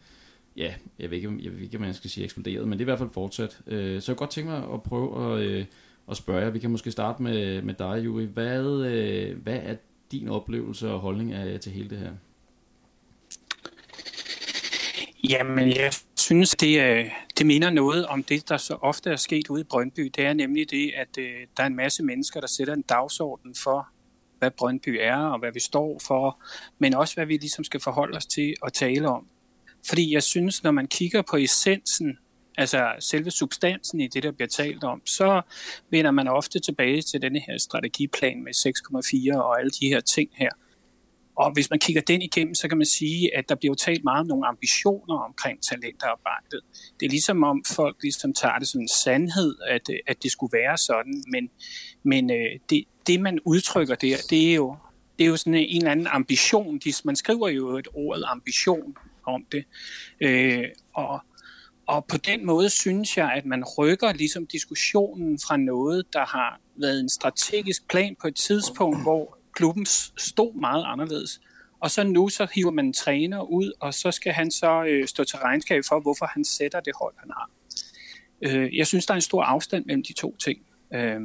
ja, jeg ved, ikke, jeg ved ikke, om man skal sige eksploderet, men det er i hvert fald fortsat. Øh, så jeg godt tænke mig at prøve at, øh, at spørge jer. Vi kan måske starte med, med dig, Juri. Hvad, øh, hvad er din oplevelse og holdning af, til hele det her? Jamen, jeg synes, det, øh, det minder noget om det, der så ofte er sket ude i Brøndby. Det er nemlig det, at øh, der er en masse mennesker, der sætter en dagsorden for, hvad Brøndby er og hvad vi står for, men også hvad vi ligesom skal forholde os til og tale om. Fordi jeg synes, når man kigger på essensen, altså selve substansen i det, der bliver talt om, så vender man ofte tilbage til denne her strategiplan med 6,4 og alle de her ting her. Og hvis man kigger den igennem, så kan man sige, at der bliver talt meget om nogle ambitioner omkring talentarbejdet. Det er ligesom om folk ligesom tager det som en sandhed, at, at det skulle være sådan, men, men øh, det, det, man udtrykker der, det er jo, det er jo sådan en eller anden ambition. Man skriver jo et ord ambition om det. Øh, og, og på den måde synes jeg, at man rykker ligesom diskussionen fra noget, der har været en strategisk plan på et tidspunkt, hvor klubben stod meget anderledes. Og så nu så hiver man en træner ud, og så skal han så øh, stå til regnskab for, hvorfor han sætter det hold, han har. Øh, jeg synes, der er en stor afstand mellem de to ting. Øh,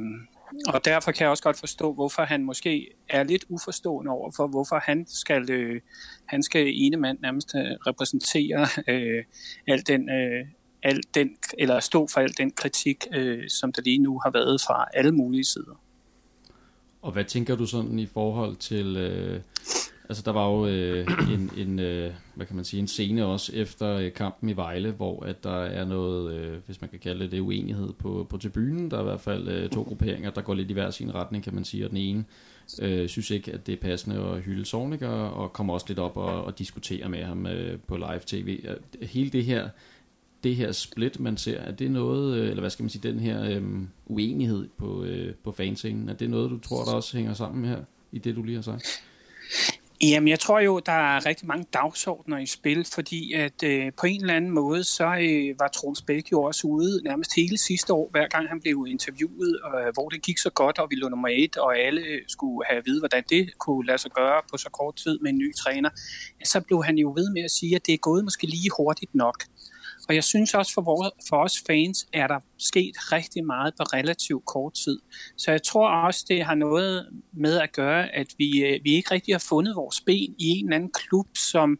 og derfor kan jeg også godt forstå, hvorfor han måske er lidt uforstående over for, hvorfor han skal, øh, han skal ene mand nærmest øh, repræsentere øh, al den, øh, al den, eller stå for al den kritik, øh, som der lige nu har været fra alle mulige sider. Og hvad tænker du sådan i forhold til... Øh, altså der var jo øh, en, en øh, hvad kan man sige, en scene også efter øh, kampen i Vejle, hvor at der er noget, øh, hvis man kan kalde det, det uenighed på, på tribunen. Der er i hvert fald øh, to grupperinger, der går lidt i hver sin retning, kan man sige. Og den ene øh, synes ikke, at det er passende at hylde Sorniger, og kommer også lidt op og, og diskutere med ham øh, på live tv. Hele det her det her split, man ser, er det noget, øh, eller hvad skal man sige, den her øhm, uenighed på, øh, på fanscenen, er det noget, du tror, der også hænger sammen her, i det, du lige har sagt? Jamen, jeg tror jo, der er rigtig mange dagsordner i spil, fordi at øh, på en eller anden måde, så øh, var Troels Bæk jo også ude nærmest hele sidste år, hver gang han blev interviewet, øh, hvor det gik så godt, og vi lå nummer et, og alle øh, skulle have at vide, hvordan det kunne lade sig gøre på så kort tid med en ny træner. Så blev han jo ved med at sige, at det er gået måske lige hurtigt nok. Og jeg synes også for, vores, for os fans er der sket rigtig meget på relativt kort tid. Så jeg tror også, det har noget med at gøre, at vi, øh, vi ikke rigtig har fundet vores ben i en eller anden klub, som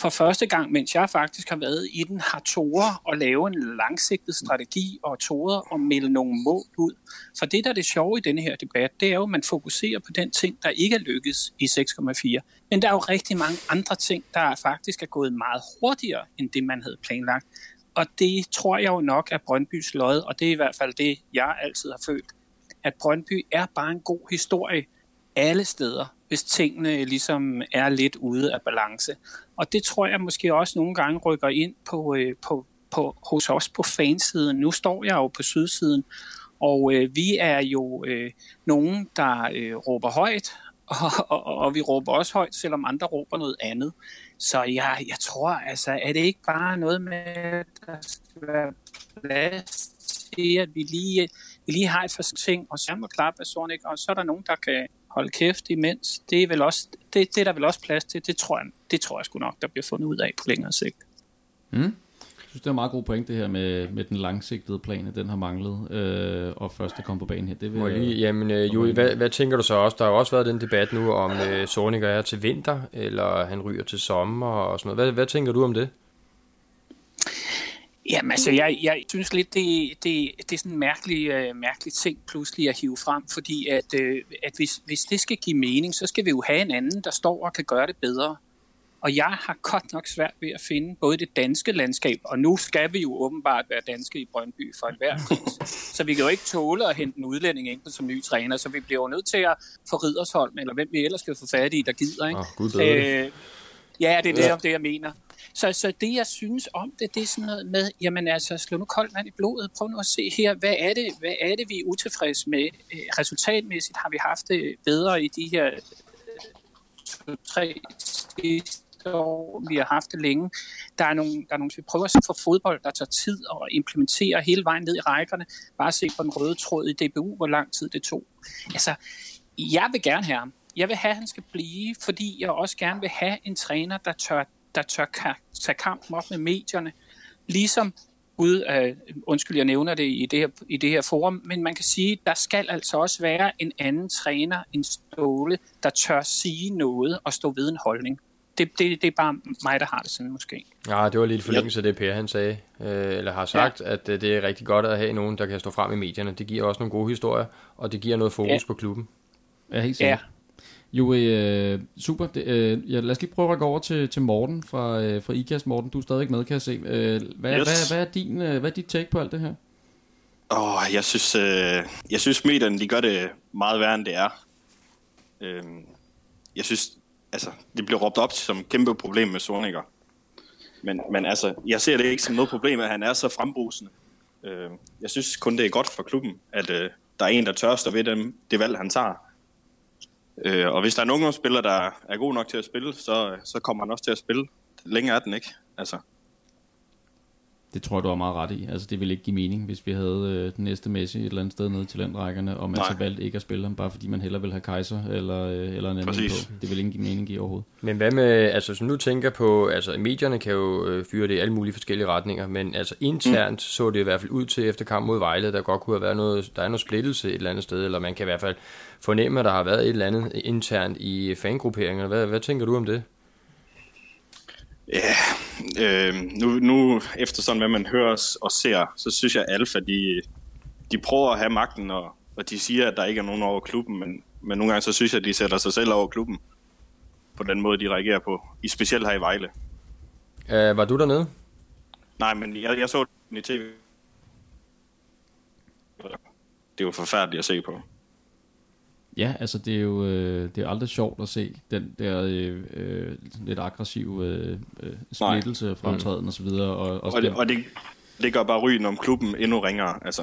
for første gang, mens jeg faktisk har været i den, har tårer at lave en langsigtet strategi og tårer at melde nogle mål ud. For det, der er det sjove i denne her debat, det er jo, at man fokuserer på den ting, der ikke er lykkes i 6,4. Men der er jo rigtig mange andre ting, der faktisk er gået meget hurtigere, end det, man havde planlagt. Og det tror jeg jo nok er Brøndbys lod, og det er i hvert fald det, jeg altid har følt. At Brøndby er bare en god historie alle steder, hvis tingene ligesom er lidt ude af balance. Og det tror jeg måske også nogle gange rykker ind på, øh, på, på, hos os på fansiden. Nu står jeg jo på sydsiden, og øh, vi er jo øh, nogen, der øh, råber højt, og, og, og vi råber også højt, selvom andre råber noget andet. Så jeg, jeg tror, altså, er det ikke bare noget med, at der skal være plads til, at vi lige, vi lige har et for ting, og så må klappe, og så er der nogen, der kan holde kæft imens. Det er, vel også, det, det er der vel også plads til. Det tror jeg, det tror jeg sgu nok, der bliver fundet ud af på længere sigt. Mm. Jeg synes, det er en meget god point, det her med, med den langsigtede plan, at den har manglet, øh, og først at komme på banen her. Det vil, lige, jamen, øh, Julie, hvad, hvad tænker du så også? Der har jo også været den debat nu, om øh, Sorniger er til vinter, eller han ryger til sommer og sådan noget. Hvad, hvad tænker du om det? Jamen altså, jeg, jeg synes lidt, det, det, det er sådan en mærkelig, uh, mærkelig ting pludselig at hive frem, fordi at, uh, at hvis, hvis det skal give mening, så skal vi jo have en anden, der står og kan gøre det bedre. Og jeg har godt nok svært ved at finde både det danske landskab, og nu skal vi jo åbenbart være danske i Brøndby for enhver pris. Så vi kan jo ikke tåle at hente en udlænding ind som ny træner, så vi bliver jo nødt til at få Ridersholm, eller hvem vi ellers skal få fat i, der gider. Ikke? Oh, Gud, øh, ja, det er det, ja. det, jeg mener. Så, så det, jeg synes om det, det er sådan noget med, jamen altså, slå nu koldt vand i blodet. Prøv nu at se her, hvad er det, hvad er det vi er utilfredse med? Øh, resultatmæssigt har vi haft det bedre i de her øh, tre sidste år. Vi har haft det længe. Der er nogle, der er nogle vi prøver at se for fodbold, der tager tid at implementere hele vejen ned i rækkerne. Bare se på den røde tråd i DBU, hvor lang tid det tog. Altså, jeg vil gerne have ham. Jeg vil have, at han skal blive, fordi jeg også gerne vil have en træner, der tør der tør tage kampen op med medierne, ligesom ud af, undskyld, jeg nævner det i det, her, i det her forum, men man kan sige, der skal altså også være en anden træner, en Ståle, der tør sige noget og stå ved en holdning. det, det, det er bare mig, der har det sådan måske. Ja, det var lidt forlængelse af det, Per han sagde, øh, eller har sagt, ja. at øh, det er rigtig godt at have nogen, der kan stå frem i medierne. Det giver også nogle gode historier, og det giver noget fokus ja. på klubben. Ja, helt sikkert. Ja. Jo, øh, super. Det, øh, ja, lad os lige prøve at gå over til, til Morten fra, øh, fra IKAST. Morten, du er stadig med, kan jeg se. Øh, hvad, yes. hvad, hvad, er din, øh, hvad er dit take på alt det her? Åh, oh, jeg synes, øh, jeg synes medierne, de gør det meget værre, end det er. Øh, jeg synes, altså, det bliver råbt op som kæmpe problem med Soniker. Men, men altså, jeg ser det ikke som noget problem, at han er så frembrusende. Øh, jeg synes kun, det er godt for klubben, at øh, der er en, der tør stå ved dem, det valg, han tager. Øh, og hvis der er en spiller, der er god nok til at spille, så, øh, så kommer han også til at spille. Længere er den ikke. Altså, det tror jeg, du har meget ret i. Altså, det ville ikke give mening, hvis vi havde øh, den næste Messi et eller andet sted nede til landrækkerne, og man Nej. så valgte ikke at spille ham, bare fordi man hellere vil have Kaiser eller, øh, eller en anden Præcis. på. Det vil ikke give mening give overhovedet. Men hvad med, altså som nu tænker på, altså medierne kan jo øh, fyre det i alle mulige forskellige retninger, men altså internt mm. så det i hvert fald ud til efter kamp mod Vejle, der godt kunne have været noget, der er noget splittelse et eller andet sted, eller man kan i hvert fald fornemme, at der har været et eller andet internt i fangrupperingen. Hvad, hvad tænker du om det? Ja, øh, nu, nu efter sådan hvad man hører og ser, så synes jeg, at Alfa, de, de prøver at have magten, og, og de siger, at der ikke er nogen over klubben, men, men nogle gange så synes jeg, at de sætter sig selv over klubben på den måde, de reagerer på, i specielt her i Vejle. Uh, var du dernede? Nej, men jeg, jeg så den i tv. Det var forfærdeligt at se på. Ja, altså det er jo øh, det er aldrig sjovt at se den der øh, øh lidt aggressive øh, øh splittelse, fremtræden mm. og så videre. Og, og, og, det, og det, det gør bare rygen om klubben endnu ringere, altså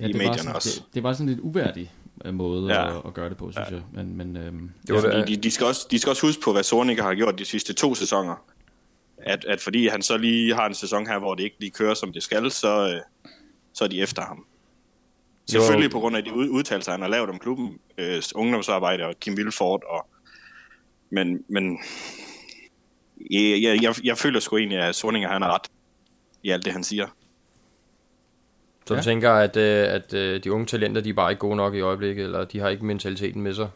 ja, i medierne sådan, også. Det, det var sådan lidt uværdig øh, måde ja. at, at gøre det på, synes ja. jeg. Men, men, øhm, var, ja, de, de, skal også, de skal også huske på, hvad Sorniger har gjort de sidste to sæsoner. At, at fordi han så lige har en sæson her, hvor det ikke lige kører, som det skal, så, øh, så er de efter ham. Selvfølgelig på grund af de udtalelser, han har lavet om klubben, øh, ungdomsarbejde og Kim Vilfort. Og, men men jeg, jeg, jeg, jeg føler sgu egentlig, at Sorninger han har ret i alt det, han siger. Så du ja. tænker, at, øh, at øh, de unge talenter, de er bare ikke gode nok i øjeblikket, eller de har ikke mentaliteten med sig?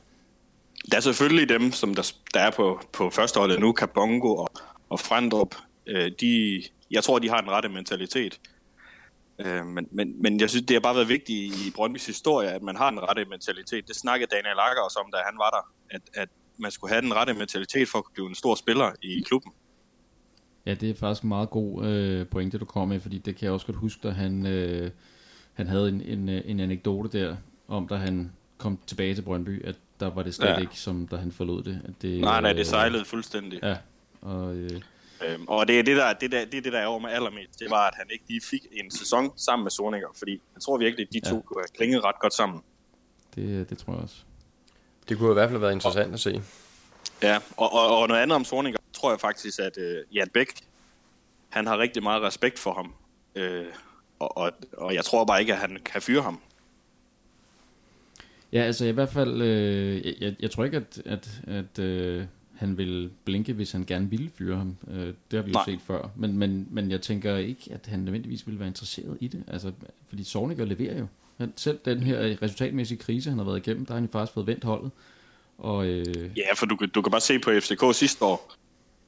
Der er selvfølgelig dem, som der, der er på, på førsteholdet nu, Kabongo og, og Frandrup. Øh, de, jeg tror, de har den rette mentalitet. Øh, men, men, men jeg synes, det har bare været vigtigt i Brøndby's historie, at man har den rette mentalitet. Det snakkede Daniel Lager også om, da han var der, at, at man skulle have den rette mentalitet for at kunne blive en stor spiller i klubben. Ja, det er faktisk en meget god øh, pointe, du kommer med, fordi det kan jeg også godt huske, da han, øh, han havde en, en, øh, en anekdote der, om da han kom tilbage til Brøndby, at der var det slet ja. ikke, som da han forlod det. At det nej, nej, det sejlede fuldstændig. Ja, og... Øh, Øhm, og det er det, der, det, der, det, er det, der er over med allermest. Det var, at han ikke lige fik en sæson sammen med Sorninger, fordi jeg tror virkelig, at de to ja. kunne have klinget ret godt sammen. Det, det tror jeg også. Det kunne i hvert fald have været interessant og, at se. Ja, og, og, og noget andet om Sorninger, tror jeg faktisk, at uh, Jan Bæk, han har rigtig meget respekt for ham. Uh, og, og, og jeg tror bare ikke, at han kan fyre ham. Ja, altså i hvert fald, øh, jeg, jeg tror ikke, at, at, at øh, han vil blinke, hvis han gerne ville fyre ham. Øh, det har vi jo Nej. set før. Men, men, men jeg tænker ikke, at han nødvendigvis ville være interesseret i det. Altså, fordi Sorniger leverer jo. Han, selv den her resultatmæssige krise, han har været igennem, der har han faktisk fået vendt holdet. Og, øh... Ja, for du, du kan bare se på FCK sidste år,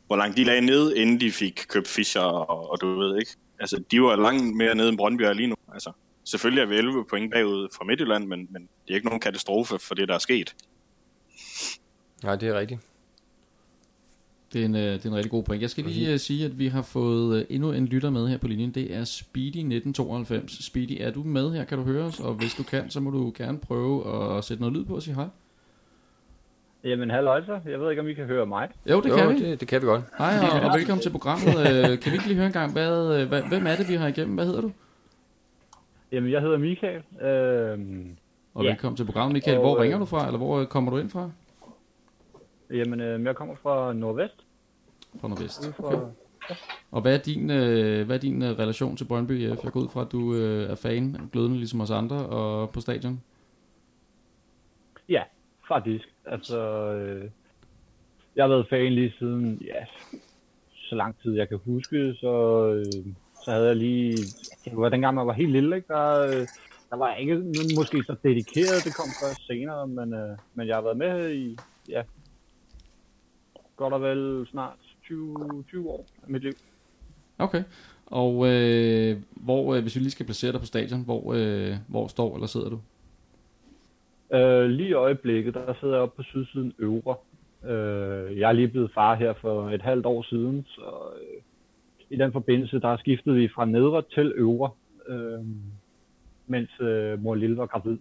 hvor langt de lagde ned, inden de fik købt Fischer, og, og du ved ikke. Altså, de var langt mere nede end Brøndby er lige nu. Altså, selvfølgelig er vi 11 point bagud fra Midtjylland, men, men det er ikke nogen katastrofe for det, der er sket. Nej, det er rigtigt. Det er, en, øh, det er en rigtig god point. Jeg skal lige uh, sige, at vi har fået uh, endnu en lytter med her på linjen. Det er Speedy1992. Speedy, er du med her? Kan du høre os? Og hvis du kan, så må du gerne prøve at sætte noget lyd på og sige hej. Jamen, halløj så. Jeg ved ikke, om I kan høre mig. Jo, det kan jo, vi. Det, det kan vi godt. Hej, og, og velkommen til programmet. kan vi ikke lige høre en gang, hvad, hvad, hvem er det, vi har igennem? Hvad hedder du? Jamen, jeg hedder Michael. Øhm, og ja. velkommen til programmet, Michael. Hvor og, ringer du fra, eller hvor kommer du ind fra? Jamen, øh, jeg kommer fra Nordvest. Fra Nordvest, okay. Og hvad er din, øh, hvad er din øh, relation til Brøndby IF? Jeg går ud fra, at du øh, er fan, glødende ligesom os andre, og på stadion. Ja, faktisk. Altså, øh, jeg har været fan lige siden, ja, så lang tid jeg kan huske, så, øh, så havde jeg lige, det var dengang man var helt lille, ikke? Der, øh, der var ikke måske så dedikeret, det kom først senere, men, øh, men jeg har været med i, ja, godt og vel snart 20, 20 år af mit liv. Okay. Og øh, hvor, øh, hvis vi lige skal placere dig på stadion, hvor, øh, hvor står eller sidder du? Øh, lige i øjeblikket, der sidder jeg oppe på sydsiden øvre. Øh, jeg er lige blevet far her for et halvt år siden, så øh, i den forbindelse, der skiftede vi fra nedre til øvre, øh, mens øh, mor Lille var gravid.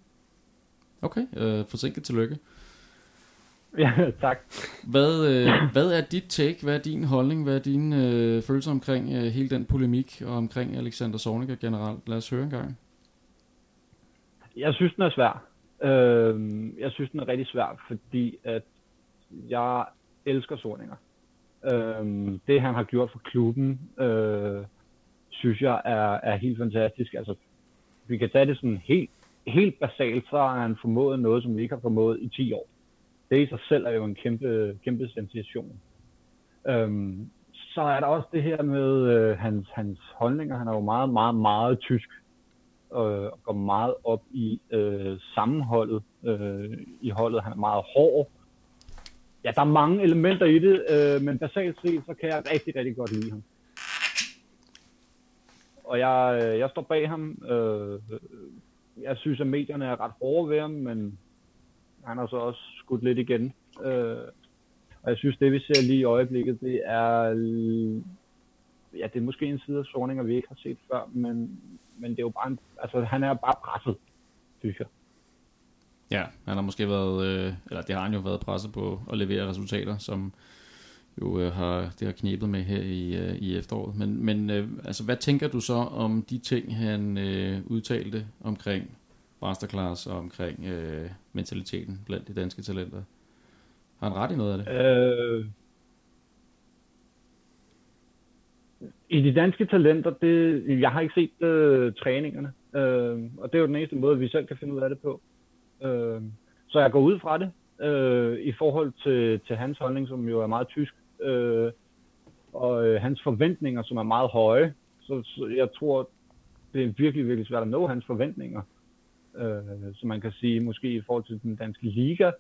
Okay, øh, forsinket tillykke. Ja, tak. Hvad, øh, hvad er dit take, hvad er din holdning, hvad er dine øh, følelser omkring øh, hele den polemik og omkring Alexander Zorniger generelt? Lad os høre en gang. Jeg synes, den er svær. Øh, jeg synes, den er rigtig svær, fordi at jeg elsker Zorniger. Øh, det, han har gjort for klubben, øh, synes jeg er, er helt fantastisk. Altså, vi kan tage det sådan helt, helt basalt, så har han formået noget, som vi ikke har formået i 10 år. Det i sig selv er jo en kæmpe, kæmpe sensation. Øhm, så er der også det her med øh, hans, hans holdninger. Han er jo meget, meget, meget tysk øh, og går meget op i øh, sammenholdet øh, i holdet. Han er meget hård. Ja, der er mange elementer i det, øh, men basalt set, så kan jeg rigtig, rigtig godt lide ham. Og jeg, øh, jeg står bag ham. Øh, jeg synes, at medierne er ret hårde ved ham, men han har så også skudt lidt igen. Øh, og jeg synes, det vi ser lige i øjeblikket, det er, ja, det er måske en side af Sorninger, vi ikke har set før, men, men det er jo bare, en, altså han er bare presset, synes jeg. Ja, han har måske været, øh, eller det har han jo været presset på at levere resultater, som jo øh, har, det har knebet med her i, øh, i efteråret. Men, men øh, altså, hvad tænker du så om de ting, han øh, udtalte omkring masterclass omkring øh, mentaliteten blandt de danske talenter? Har han ret i noget af det? Øh, I de danske talenter, det, jeg har ikke set øh, træningerne, øh, og det er jo den eneste måde, vi selv kan finde ud af det på. Øh, så jeg går ud fra det, øh, i forhold til, til hans holdning, som jo er meget tysk, øh, og øh, hans forventninger, som er meget høje. Så, så jeg tror, det er virkelig, virkelig svært at nå hans forventninger. Øh, så man kan sige, måske i forhold til den danske liga,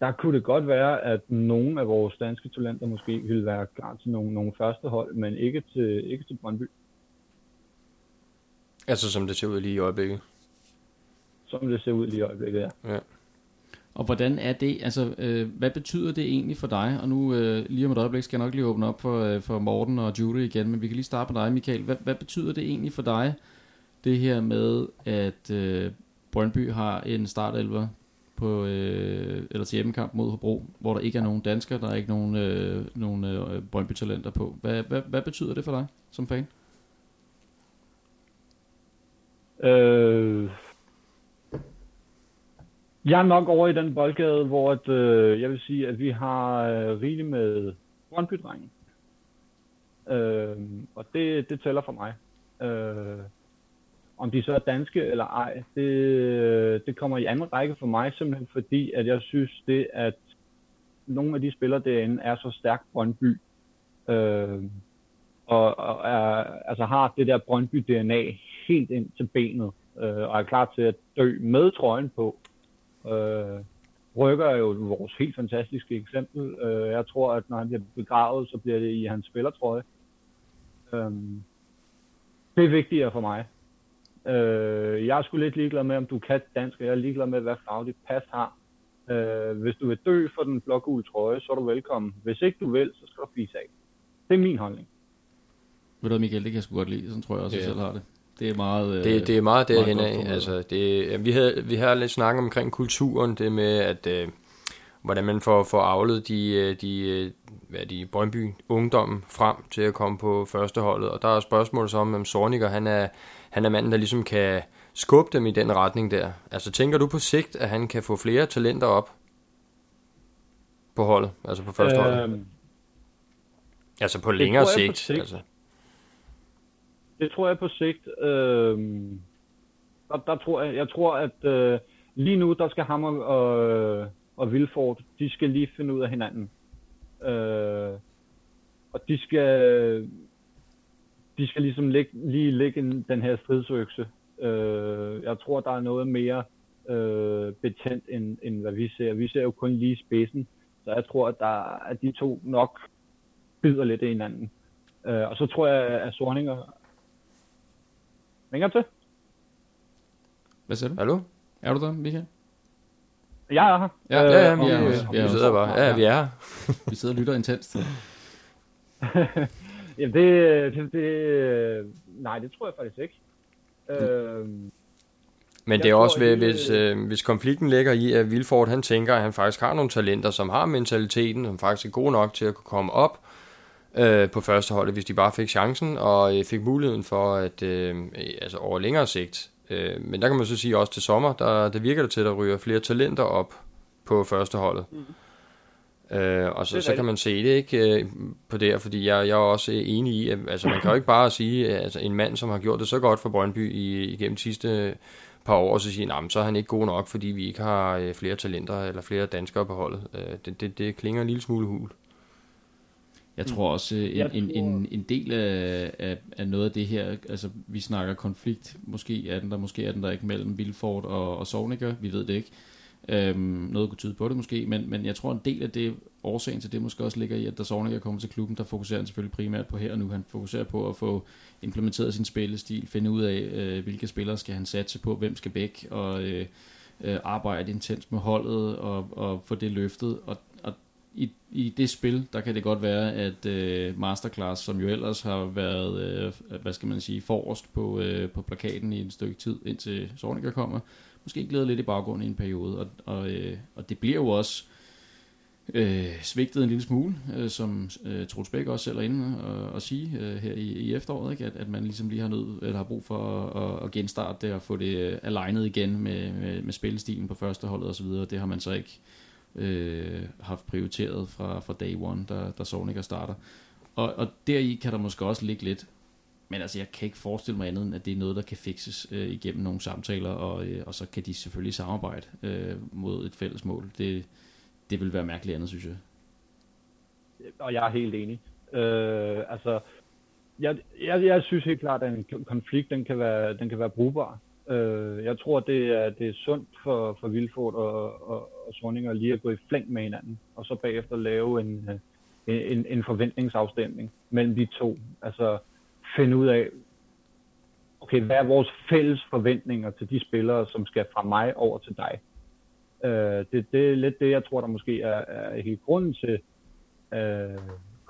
der kunne det godt være, at nogle af vores danske talenter måske ville være klar til nogle, nogle første hold, men ikke til, ikke til Brøndby. Altså som det ser ud lige i øjeblikket? Som det ser ud lige i øjeblikket, ja. ja. Og hvordan er det, altså øh, hvad betyder det egentlig for dig? Og nu øh, lige om et øjeblik skal jeg nok lige åbne op for, øh, for Morten og Judy igen, men vi kan lige starte med dig, Michael. Hvad, hvad betyder det egentlig for dig, det her med, at øh, Brøndby har en startelver på, øh, eller til hjemmekamp mod Hobro, hvor der ikke er nogen danskere, der er ikke nogen, øh, nogen øh, Brøndby-talenter på. Hvad, hvad, hvad betyder det for dig som fan? Øh, jeg er nok over i den boldgade, hvor at, øh, jeg vil sige, at vi har øh, rigeligt med brøndby øh, Og det, det tæller for mig. Øh, om de så er danske eller ej, det, øh, det kommer i anden række for mig, simpelthen fordi, at jeg synes det, at nogle af de spillere derinde er så stærkt Brøndby, øh, og, og er, altså har det der Brøndby-DNA helt ind til benet, øh, og er klar til at dø med trøjen på. Øh, Rykker er jo vores helt fantastiske eksempel. Øh, jeg tror, at når han bliver begravet, så bliver det i hans spillertrøje. Øh, det er vigtigere for mig. Øh, jeg er sgu lidt ligeglad med, om du kan dansk, og jeg er ligeglad med, hvad farve dit pas har. Øh, hvis du vil dø for den blågule trøje, så er du velkommen. Hvis ikke du vil, så skal du fise af. Det er min holdning. Ved du Michael, det kan jeg sgu godt lide. Sådan tror jeg også, yeah. jeg selv har det. Det er meget... Øh, det, det er meget derhen af. Altså, det, vi, havde, vi har lidt snakket omkring kulturen, det med, at øh, hvordan man får, får aflet de, øh, de, øh, hvad de Brøndby ungdommen frem til at komme på førsteholdet. Og der er spørgsmål så om, om Sorniger, han er, han er manden, der ligesom kan skubbe dem i den retning der. Altså tænker du på sigt, at han kan få flere talenter op på holdet, altså på første øhm, hold? Altså på længere sigt, på sigt. Altså. Det tror jeg på sigt. Øhm, der, der tror jeg, jeg tror, at øh, lige nu, der skal Hammer og, og Vilford, de skal lige finde ud af hinanden. Øh, og de skal, de skal ligesom lægge, lige lægge den her stridsøkse. Øh, jeg tror, der er noget mere øh, betændt, end, end hvad vi ser. Vi ser jo kun lige spidsen. Så jeg tror, at, der, at de to nok bider lidt i hinanden. Øh, og så tror jeg, at Sorninger... Ringer til? Hvad siger du? Hallo? Er du der, Michael? Jeg er her. Ja, Ja, ja, Øh, vi, vi er vi er vi også- sidder bare. Ja, vi er her. Vi sidder og lytter intenst. Jamen det, det, det, nej, det tror jeg faktisk ikke. Øh, Men det er også, ved, hvis, øh, hvis konflikten ligger i, at Vilford han tænker, at han faktisk har nogle talenter, som har mentaliteten, som faktisk er gode nok til at kunne komme op øh, på første hold, hvis de bare fik chancen og øh, fik muligheden for at, øh, altså over længere sigt. Øh, men der kan man så sige også til sommer, der, der virker det til, at der ryger flere talenter op på første holdet. Mm. Øh, og så, så kan man se det ikke øh, på det her, fordi jeg, jeg er også enig i, at altså, man kan jo ikke bare sige, at altså, en mand, som har gjort det så godt for Brøndby i, igennem de sidste par år, og så sige, men så er han ikke god nok, fordi vi ikke har øh, flere talenter eller flere danskere på holdet. Øh, det, det, det klinger en lille smule hul. Jeg tror også, øh, en, en, en, en del af, af, af noget af det her, altså vi snakker konflikt, måske er den der, måske er den der ikke mellem Vilford og, og Sovnikker, vi ved det ikke. Øhm, noget kunne tyde på det måske, men, men jeg tror en del af det, årsagen til det måske også ligger i, at da Sovnikker kommer til klubben, der fokuserer han selvfølgelig primært på her og nu. Han fokuserer på at få implementeret sin spillestil, finde ud af, øh, hvilke spillere skal han satse på, hvem skal væk, og øh, øh, arbejde intens med holdet og, og få det løftet. Og i, i det spil, der kan det godt være, at øh, Masterclass, som jo ellers har været, øh, hvad skal man sige, forrest på, øh, på plakaten i en stykke tid, indtil Sorniger kommer, måske glæder lidt i baggrunden i en periode. Og, og, øh, og det bliver jo også øh, svigtet en lille smule, øh, som øh, Troels Bæk også selv er inde øh, og, og sige øh, her i, i efteråret, ikke? At, at man ligesom lige har, nød, eller har brug for at, at, genstarte det og få det øh, alignet igen med, med, med spillestilen på første holdet osv. Det har man så ikke øh, øh, haft prioriteret fra, fra day one, da, da Sonica starter. Og, og deri kan der måske også ligge lidt, men altså jeg kan ikke forestille mig andet, end at det er noget, der kan fikses øh, igennem nogle samtaler, og, øh, og så kan de selvfølgelig samarbejde øh, mod et fælles mål. Det, det vil være mærkeligt andet, synes jeg. og jeg er helt enig. Øh, altså, jeg, jeg, jeg synes helt klart, at en konflikt, den kan være, den kan være brugbar. Øh, jeg tror, det er, det er sundt for, for Vilfort og, og, og Sorninger lige at gå i flæng med hinanden, og så bagefter lave en, øh, en, en forventningsafstemning mellem de to. Altså, finde ud af, okay, hvad er vores fælles forventninger til de spillere, som skal fra mig over til dig? Øh, det, det er lidt det, jeg tror, der måske er, er helt grunden til, øh,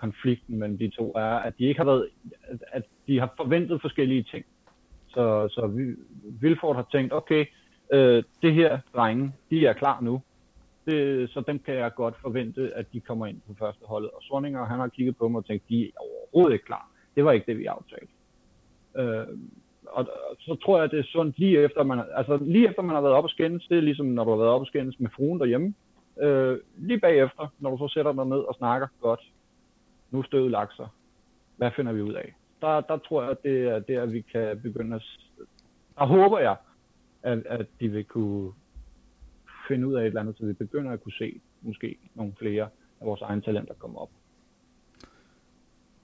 konflikten mellem de to er, at de ikke har været, at, at de har forventet forskellige ting. Så, så vi, Vilford har tænkt, okay, øh, det her drenge, de er klar nu. Det, så dem kan jeg godt forvente, at de kommer ind på første holdet. Og Sorninger, han har kigget på mig og tænkt, de er overhovedet ikke klar. Det var ikke det, vi aftalte. Øh, og, og så tror jeg, det er sundt lige efter, man, altså lige efter man har været op og skændes, det er ligesom når du har været op og skændes med fruen derhjemme, øh, lige bagefter, når du så sætter dig ned og snakker godt, nu er støvet lagt sig. Hvad finder vi ud af? Der, der tror jeg, at det er der, vi kan begynde at... Der håber jeg, at, at de vil kunne finde ud af et eller andet, så vi begynder at kunne se måske nogle flere af vores egne talenter komme op.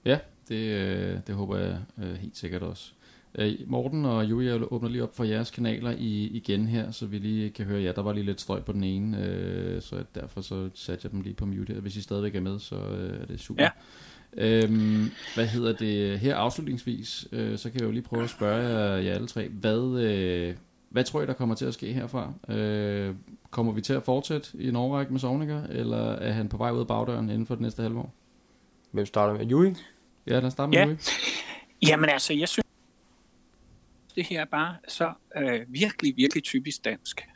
Ja, det, øh, det håber jeg øh, helt sikkert også. Øh, Morten og Julia åbner lige op for jeres kanaler i, igen her, så vi lige kan høre, ja, der var lige lidt støj på den ene, øh, så derfor så satte jeg dem lige på mute her. Hvis I stadigvæk er med, så øh, er det super. Ja. Øhm, hvad hedder det her afslutningsvis, øh, så kan jeg jo lige prøve at spørge jer, jer alle tre, hvad, øh, hvad tror I, der kommer til at ske herfra? Øh, kommer vi til at fortsætte i en overrække med Sovniger, eller er han på vej ud af bagdøren inden for det næste halvår? Hvem starter med? Jui? Ja, lad os starte med Ja. Louis. Jamen altså, jeg synes, det her er bare så øh, virkelig, virkelig typisk dansk.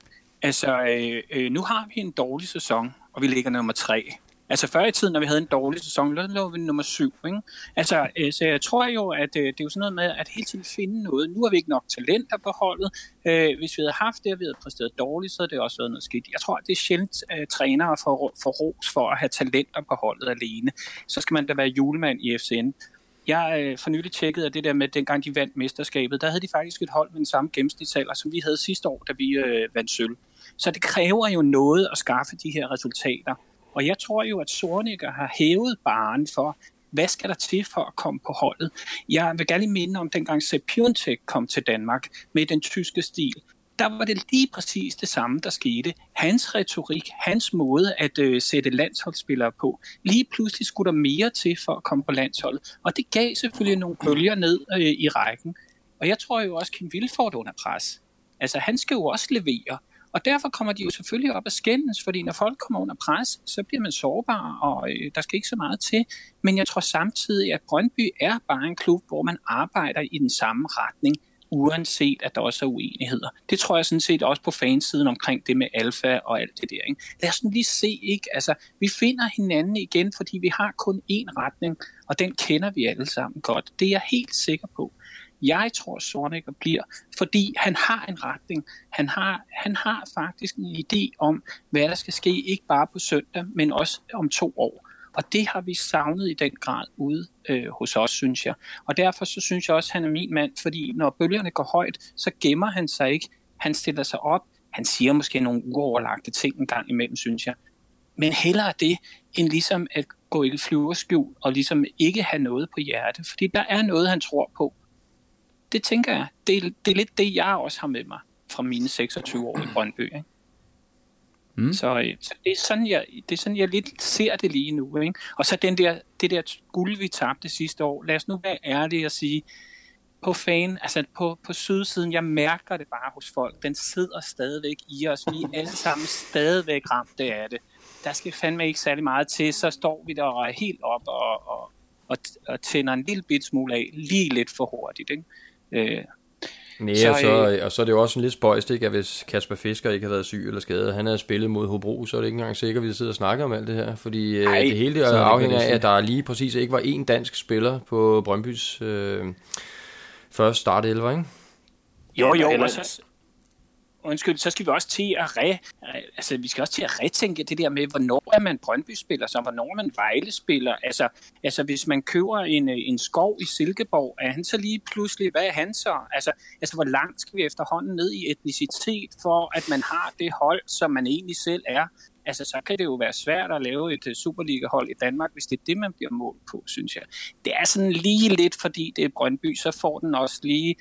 Altså, øh, øh, nu har vi en dårlig sæson, og vi ligger nummer tre. Altså før i tiden, når vi havde en dårlig sæson, der lå vi nummer syv. Ikke? Altså, øh, så jeg tror jo, at øh, det er jo sådan noget med, at hele tiden finde noget. Nu har vi ikke nok talenter på holdet. Øh, hvis vi havde haft det, og vi havde præsteret dårligt, så havde det også været noget skidt. Jeg tror, at det er sjældent, at trænere får, får ros for at have talenter på holdet alene. Så skal man da være julemand i FCN. Jeg øh, for nylig tjekkede at det der med, at dengang de vandt mesterskabet, der havde de faktisk et hold med den samme gennemsnitsalder, som vi havde sidste år, da vi øh, vandt sølv. Så det kræver jo noget at skaffe de her resultater. Og jeg tror jo, at Sorniger har hævet baren for, hvad skal der til for at komme på holdet? Jeg vil gerne minde om, dengang Sepp Piontek kom til Danmark med den tyske stil. der var det lige præcis det samme, der skete. Hans retorik, hans måde at øh, sætte landsholdsspillere på, lige pludselig skulle der mere til for at komme på landsholdet. Og det gav selvfølgelig nogle bølger ned øh, i rækken. Og jeg tror jo også, Kim Vilford under pres. Altså, han skal jo også levere. Og derfor kommer de jo selvfølgelig op at skændes, fordi når folk kommer under pres, så bliver man sårbar, og øh, der skal ikke så meget til. Men jeg tror samtidig, at Brøndby er bare en klub, hvor man arbejder i den samme retning uanset at der også er uenigheder. Det tror jeg sådan set også på fansiden omkring det med alfa og alt det der. Ikke? Lad os nu lige se, ikke? Altså, vi finder hinanden igen, fordi vi har kun én retning, og den kender vi alle sammen godt. Det er jeg helt sikker på. Jeg tror, Sornikker bliver, fordi han har en retning. Han har, han har faktisk en idé om, hvad der skal ske, ikke bare på søndag, men også om to år. Og det har vi savnet i den grad ude øh, hos os, synes jeg. Og derfor så synes jeg også, at han er min mand, fordi når bølgerne går højt, så gemmer han sig ikke. Han stiller sig op. Han siger måske nogle uoverlagte ting en gang imellem, synes jeg. Men hellere det, end ligesom at gå i flyverskjul og ligesom ikke have noget på hjerte. Fordi der er noget, han tror på. Det tænker jeg. Det, er, det er lidt det, jeg også har med mig fra mine 26 år i Brøndby. Ikke? Mm. Så, øh, så det, er sådan, jeg, det er sådan, jeg lidt ser det lige nu. Ikke? Og så den der, det der guld, vi tabte sidste år. Lad os nu være ærlige og sige, på fan, altså på, på sydsiden, jeg mærker det bare hos folk. Den sidder stadigvæk i os. Vi er alle sammen stadigvæk ramt af det. Der skal fandme ikke særlig meget til, så står vi der og er helt op og, og, og, og tænder en lille bit smule af, lige lidt for hurtigt. Ikke? Øh, Nej, så, og, så, øh, og så er det jo også en lidt spøjst, ikke, at hvis Kasper Fisker ikke har været syg eller skadet, han havde spillet mod Hobro, så er det ikke engang sikkert, at vi sidder og snakker om alt det her. Fordi øh, Ej, det hele det afhænger af, at der lige præcis ikke var én dansk spiller på Brøndbys øh, første start 11, ikke? Jo, jo, og så, undskyld, så skal vi også til at re, altså, vi skal også til at retænke det der med, hvornår er man Brøndby-spiller, så hvornår er man Vejle-spiller. Altså, altså, hvis man køber en, øh, en skov i Silkeborg, er han så lige pludselig, hvad er han så? Altså, altså, hvor langt skal vi efterhånden ned i etnicitet, for at man har det hold, som man egentlig selv er? Altså, så kan det jo være svært at lave et øh, Superliga-hold i Danmark, hvis det er det, man bliver målt på, synes jeg. Det er sådan lige lidt, fordi det er Brøndby, så får den også lige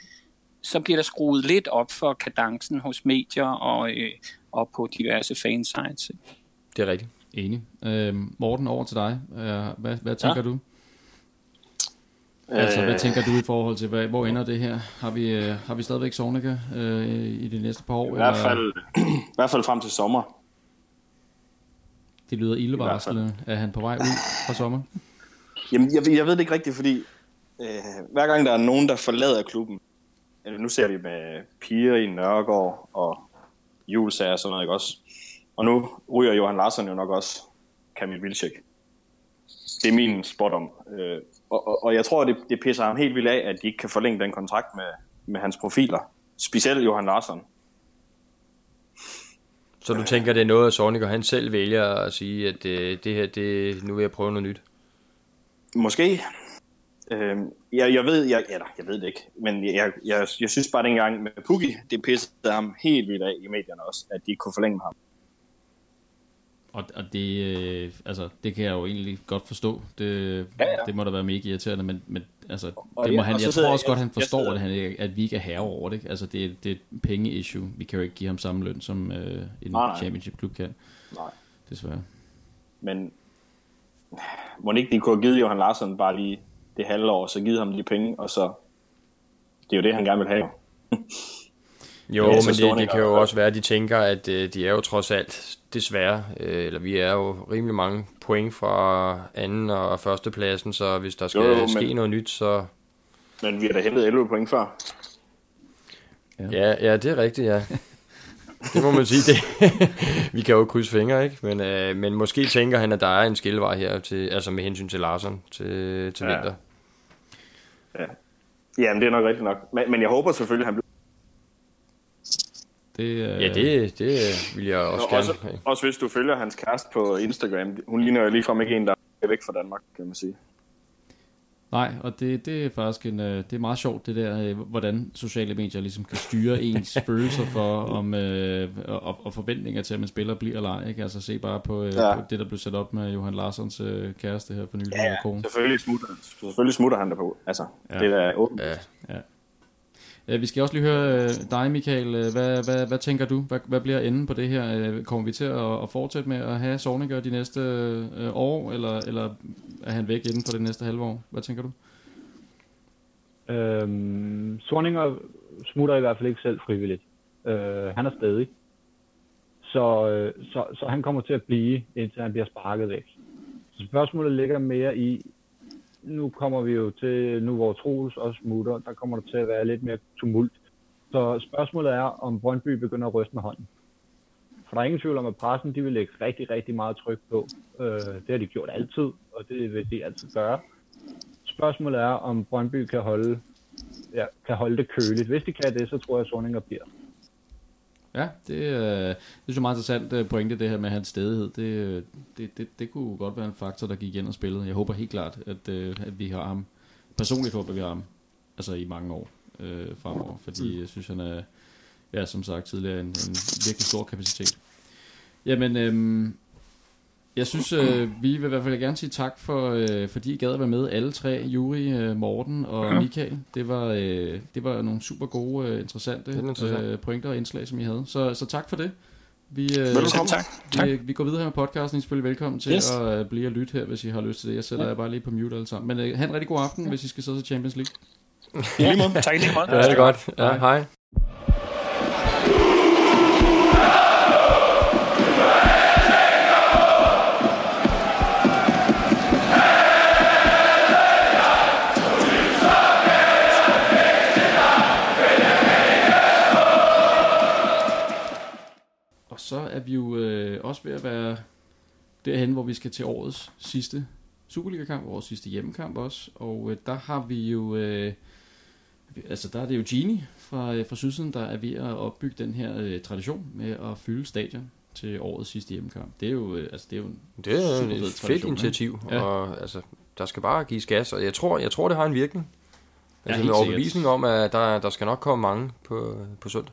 så bliver der skruet lidt op for kadencen hos medier og, øh, og på diverse fansites. Det er rigtigt. Enig. Øh, Morten, over til dig. Øh, hvad, hvad tænker ja. du? Altså, hvad øh. tænker du i forhold til, hvad, hvor ender det her? Har vi, øh, har vi stadigvæk Sovnika øh, i de næste par år? I hvert, fald, I hvert fald frem til sommer. Det lyder ildevarslende. Er han på vej ud fra sommer? Jamen, jeg, jeg ved det ikke rigtigt, fordi øh, hver gang der er nogen, der forlader klubben, nu ser vi med Pia i Nørregård og Julesager og sådan noget, ikke også? Og nu ryger Johan Larsen jo nok også Kamil Vilcek. Det er min spot om. Øh, og, og, og jeg tror, det, det pisser ham helt vildt af, at de ikke kan forlænge den kontrakt med, med hans profiler. Specielt Johan Larsen. Så du tænker, det er noget, Sonic og han selv vælger at sige, at det, øh, det her, det, nu vil jeg prøve noget nyt? Måske. Øh, jeg, jeg ved, jeg, eller, jeg ved det ikke, men jeg, jeg, jeg synes bare dengang med Pukki, det pissede ham helt vildt af i medierne også, at de ikke kunne forlænge ham. Og, og det, øh, altså, det kan jeg jo egentlig godt forstå. Det, ja, ja. det må da være mega irriterende, men, men altså, og det må ja, han, jeg tror også godt, han forstår, jeg, at, han, at vi ikke er herre over det. Altså, det, det er et penge-issue. Vi kan jo ikke give ham samme løn, som øh, en nej, championship-klub kan. Nej. Desværre. Men må ikke de kunne have givet Johan Larsson bare lige det halve år, så givet ham de penge, og så, det er jo det, han gerne vil have. jo, men det, det kan jo også være, at de tænker, at øh, de er jo trods alt, desværre, øh, eller vi er jo rimelig mange point fra anden og første pladsen, så hvis der skal jo, jo, ske men, noget nyt, så... Men vi har da hentet 11 point før. Ja, ja, ja det er rigtigt, ja. Det må man sige. Det. vi kan jo krydse fingre, ikke? Men, øh, men måske tænker han, at der er en skillevej her, til, altså med hensyn til Larsen til, til ja. vinter. Ja. Jamen, det er nok rigtigt nok. Men, men jeg håber selvfølgelig, at han bliver... Det, øh... Ja, det, det vil jeg også gerne også, også hvis du følger hans kæreste på Instagram. Hun ligner jo ligefrem ikke en, der er væk fra Danmark, kan man sige. Nej, og det, det er faktisk en, øh, det er meget sjovt, det der, øh, hvordan sociale medier ligesom kan styre ens følelser for, om, øh, og, og, forventninger til, at man spiller bliver eller ej. Ikke? Altså se bare på, øh, ja. på det, der blev sat op med Johan Larssons øh, kæreste her for nylig. Ja, kone. selvfølgelig smutter, selvfølgelig smutter han der på. Altså, ja. det er åbent. Ja. ja. Øh, vi skal også lige høre øh, dig, Michael. Øh, hvad, hvad, hvad tænker du? Hvad, hvad bliver enden på det her? Kommer vi til at, at fortsætte med at have Sorniger de næste år, eller, eller er han væk inden for det næste halve år? Hvad tænker du? Øhm, Sorninger smutter i hvert fald ikke selv frivilligt. Øh, han er stadig. Så, så, så han kommer til at blive, indtil han bliver sparket væk. Så spørgsmålet ligger mere i, nu kommer vi jo til, nu hvor Troels også smutter, der kommer der til at være lidt mere tumult. Så spørgsmålet er, om Brøndby begynder at ryste med hånden. For der er ingen tvivl om, at pressen de vil lægge rigtig, rigtig meget tryk på. Øh, det har de gjort altid, og det vil de altid gøre. Spørgsmålet er, om Brøndby kan holde, ja, kan holde det køligt. Hvis de kan det, så tror jeg, at Sorninger bliver. Ja, det, øh, det er jo meget interessant øh, pointe, det her med hans stedighed. Det, øh, det, det, det kunne godt være en faktor, der gik ind og spillede. Jeg håber helt klart, at, øh, at vi har ham. Personligt håber vi har ham. Altså i mange år øh, fremover. Fordi mm. jeg synes, han er, ja, som sagt tidligere, en, en virkelig stor kapacitet. Jamen, øh, jeg synes, øh, vi vil i hvert fald gerne sige tak, for, øh, fordi I gad at være med, alle tre, Juri, øh, Morten og Michael. Det var, øh, det var nogle super gode, øh, interessante interessant. øh, pointer og indslag, som I havde. Så, så tak for det. Vi, øh, Velkommen. Tak. vi, vi går videre her med podcasten. I er selvfølgelig velkommen til Yes. at øh, blive og lytte her, hvis I har lyst til det. Jeg sætter jer bare lige på mute alle sammen. Men øh, have en rigtig god aften, hvis I skal sidde til Champions League. I lige måde. Tak i lige måde. Ja, det er godt. Ja, hej. Er vi jo øh, også ved at være derhen, hvor vi skal til årets sidste Superliga-kamp, årets sidste hjemmekamp også. Og øh, der har vi jo... Øh, altså der er det jo Genie fra, øh, fra Sydsiden, der er ved at opbygge den her øh, tradition med at fylde stadion til årets sidste hjemmekamp. Det er jo, øh, altså, det er jo en Det er et fed fedt tradition, initiativ, Ja. ja. og altså, der skal bare gives gas, og jeg tror, jeg tror det har en virkning. Ja, Altså helt med overbevisning om, at der, der skal nok komme mange på, på søndag.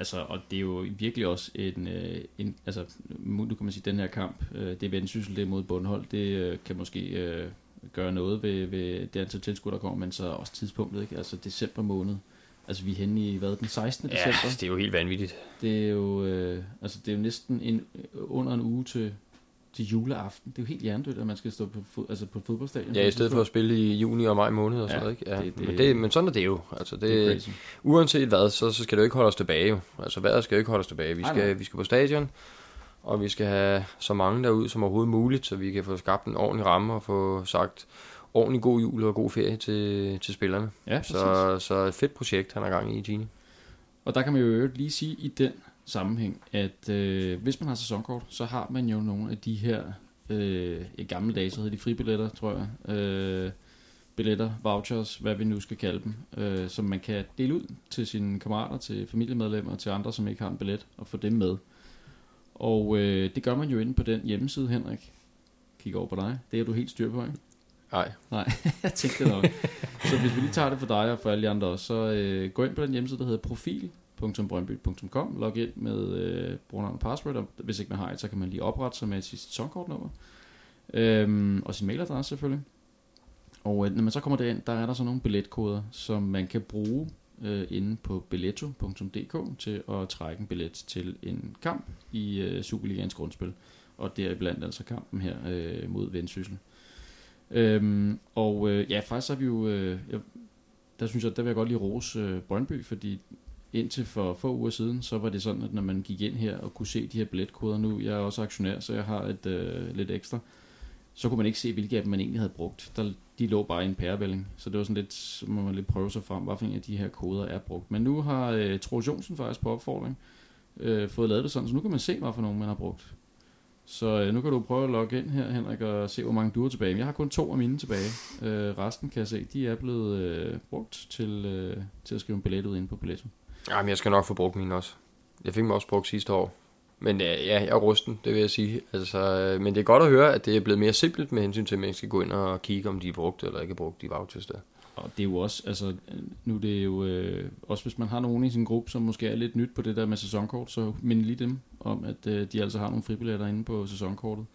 Altså, og det er jo virkelig også en, øh, en altså, nu kan man sige, den her kamp, øh, det er vendsyssel, det er mod bundhold, det øh, kan måske øh, gøre noget ved, ved det antal tilskud, der kommer, men så også tidspunktet, ikke? altså december måned. Altså vi er henne i, hvad, den 16. Ja, december? det er jo helt vanvittigt. Det er jo, øh, altså det er jo næsten en, under en uge til, til juleaften. Det er jo helt hjernedødt, at man skal stå på, fod, altså på fodboldstadion. Ja, i stedet for at spille i juni og maj måned og sådan Ja, noget, ikke? Ja, det- det, men, det, men sådan er det jo. Altså, det, Det er crazy. uanset hvad, så, så skal det jo ikke holde os tilbage. Jo. Altså vejret skal jo ikke holde os tilbage. Vi skal, nej. vi skal på stadion, og vi skal have så mange derud som overhovedet muligt, så vi kan få skabt en ordentlig ramme og få sagt ordentlig god jul og god ferie til, til spillerne. Ja, præcis. Så, så et fedt projekt, han har gang i i Gini. Og der kan man jo lige sige i den sammenhæng, at øh, hvis man har sæsonkort, så har man jo nogle af de her, øh, i gamle dage, så hedder de fribilletter, tror jeg, øh, billetter, vouchers, hvad vi nu skal kalde dem, øh, som man kan dele ud til sine kammerater, til familiemedlemmer, til andre, som ikke har en billet, og få dem med. Og øh, det gør man jo inde på den hjemmeside, Henrik. Kig over på dig. Det er du helt styr på, ikke? Nej, Nej, jeg tænkte nok. så hvis vi lige tager det for dig og for alle de andre også, så øh, gå ind på den hjemmeside, der hedder www.brøndby.com. log ind med øh, brugernavn og password, og hvis ikke man har et, så kan man lige oprette sig med sit sæsonkortnummer, øhm, og sin mailadresse selvfølgelig. Og øh, når man så kommer derind, der er der så nogle billetkoder, som man kan bruge øh, inde på billetto.dk til at trække en billet til en kamp i øh, Superligaens grundspil. Og deriblandt er blandt altså kampen her øh, mod Vendsyssel. Øhm, og øh, ja, faktisk har vi jo, øh, jeg, der synes jeg, der vil jeg godt lige rose øh, Brøndby, fordi indtil for få uger siden, så var det sådan, at når man gik ind her og kunne se de her billetkoder nu, jeg er også aktionær, så jeg har et øh, lidt ekstra, så kunne man ikke se, hvilke af dem man egentlig havde brugt. Der, de lå bare i en pærevælling, så det var sådan lidt, så må man lidt prøve sig frem, hvilke af de her koder er brugt. Men nu har øh, Troels Jonsen faktisk på opfordring øh, fået lavet det sådan, så nu kan man se, hvad for nogen man har brugt. Så øh, nu kan du prøve at logge ind her, Henrik, og se, hvor mange du har tilbage. Men Jeg har kun to af mine tilbage. Øh, resten kan jeg se, de er blevet øh, brugt til, øh, til at skrive en billet ud inde på billetten. Jamen, jeg skal nok få brugt mine også. Jeg fik dem også brugt sidste år. Men ja, ja, jeg er rusten, det vil jeg sige. Altså, øh, men det er godt at høre, at det er blevet mere simpelt med hensyn til, at man skal gå ind og kigge, om de er brugt eller ikke er brugt, de vouchers der. Og det er jo også, altså, nu det er det jo, øh, også hvis man har nogen i sin gruppe, som måske er lidt nyt på det der med sæsonkort, så mind lige dem om, at øh, de altså har nogle fribilletter inde på sæsonkortet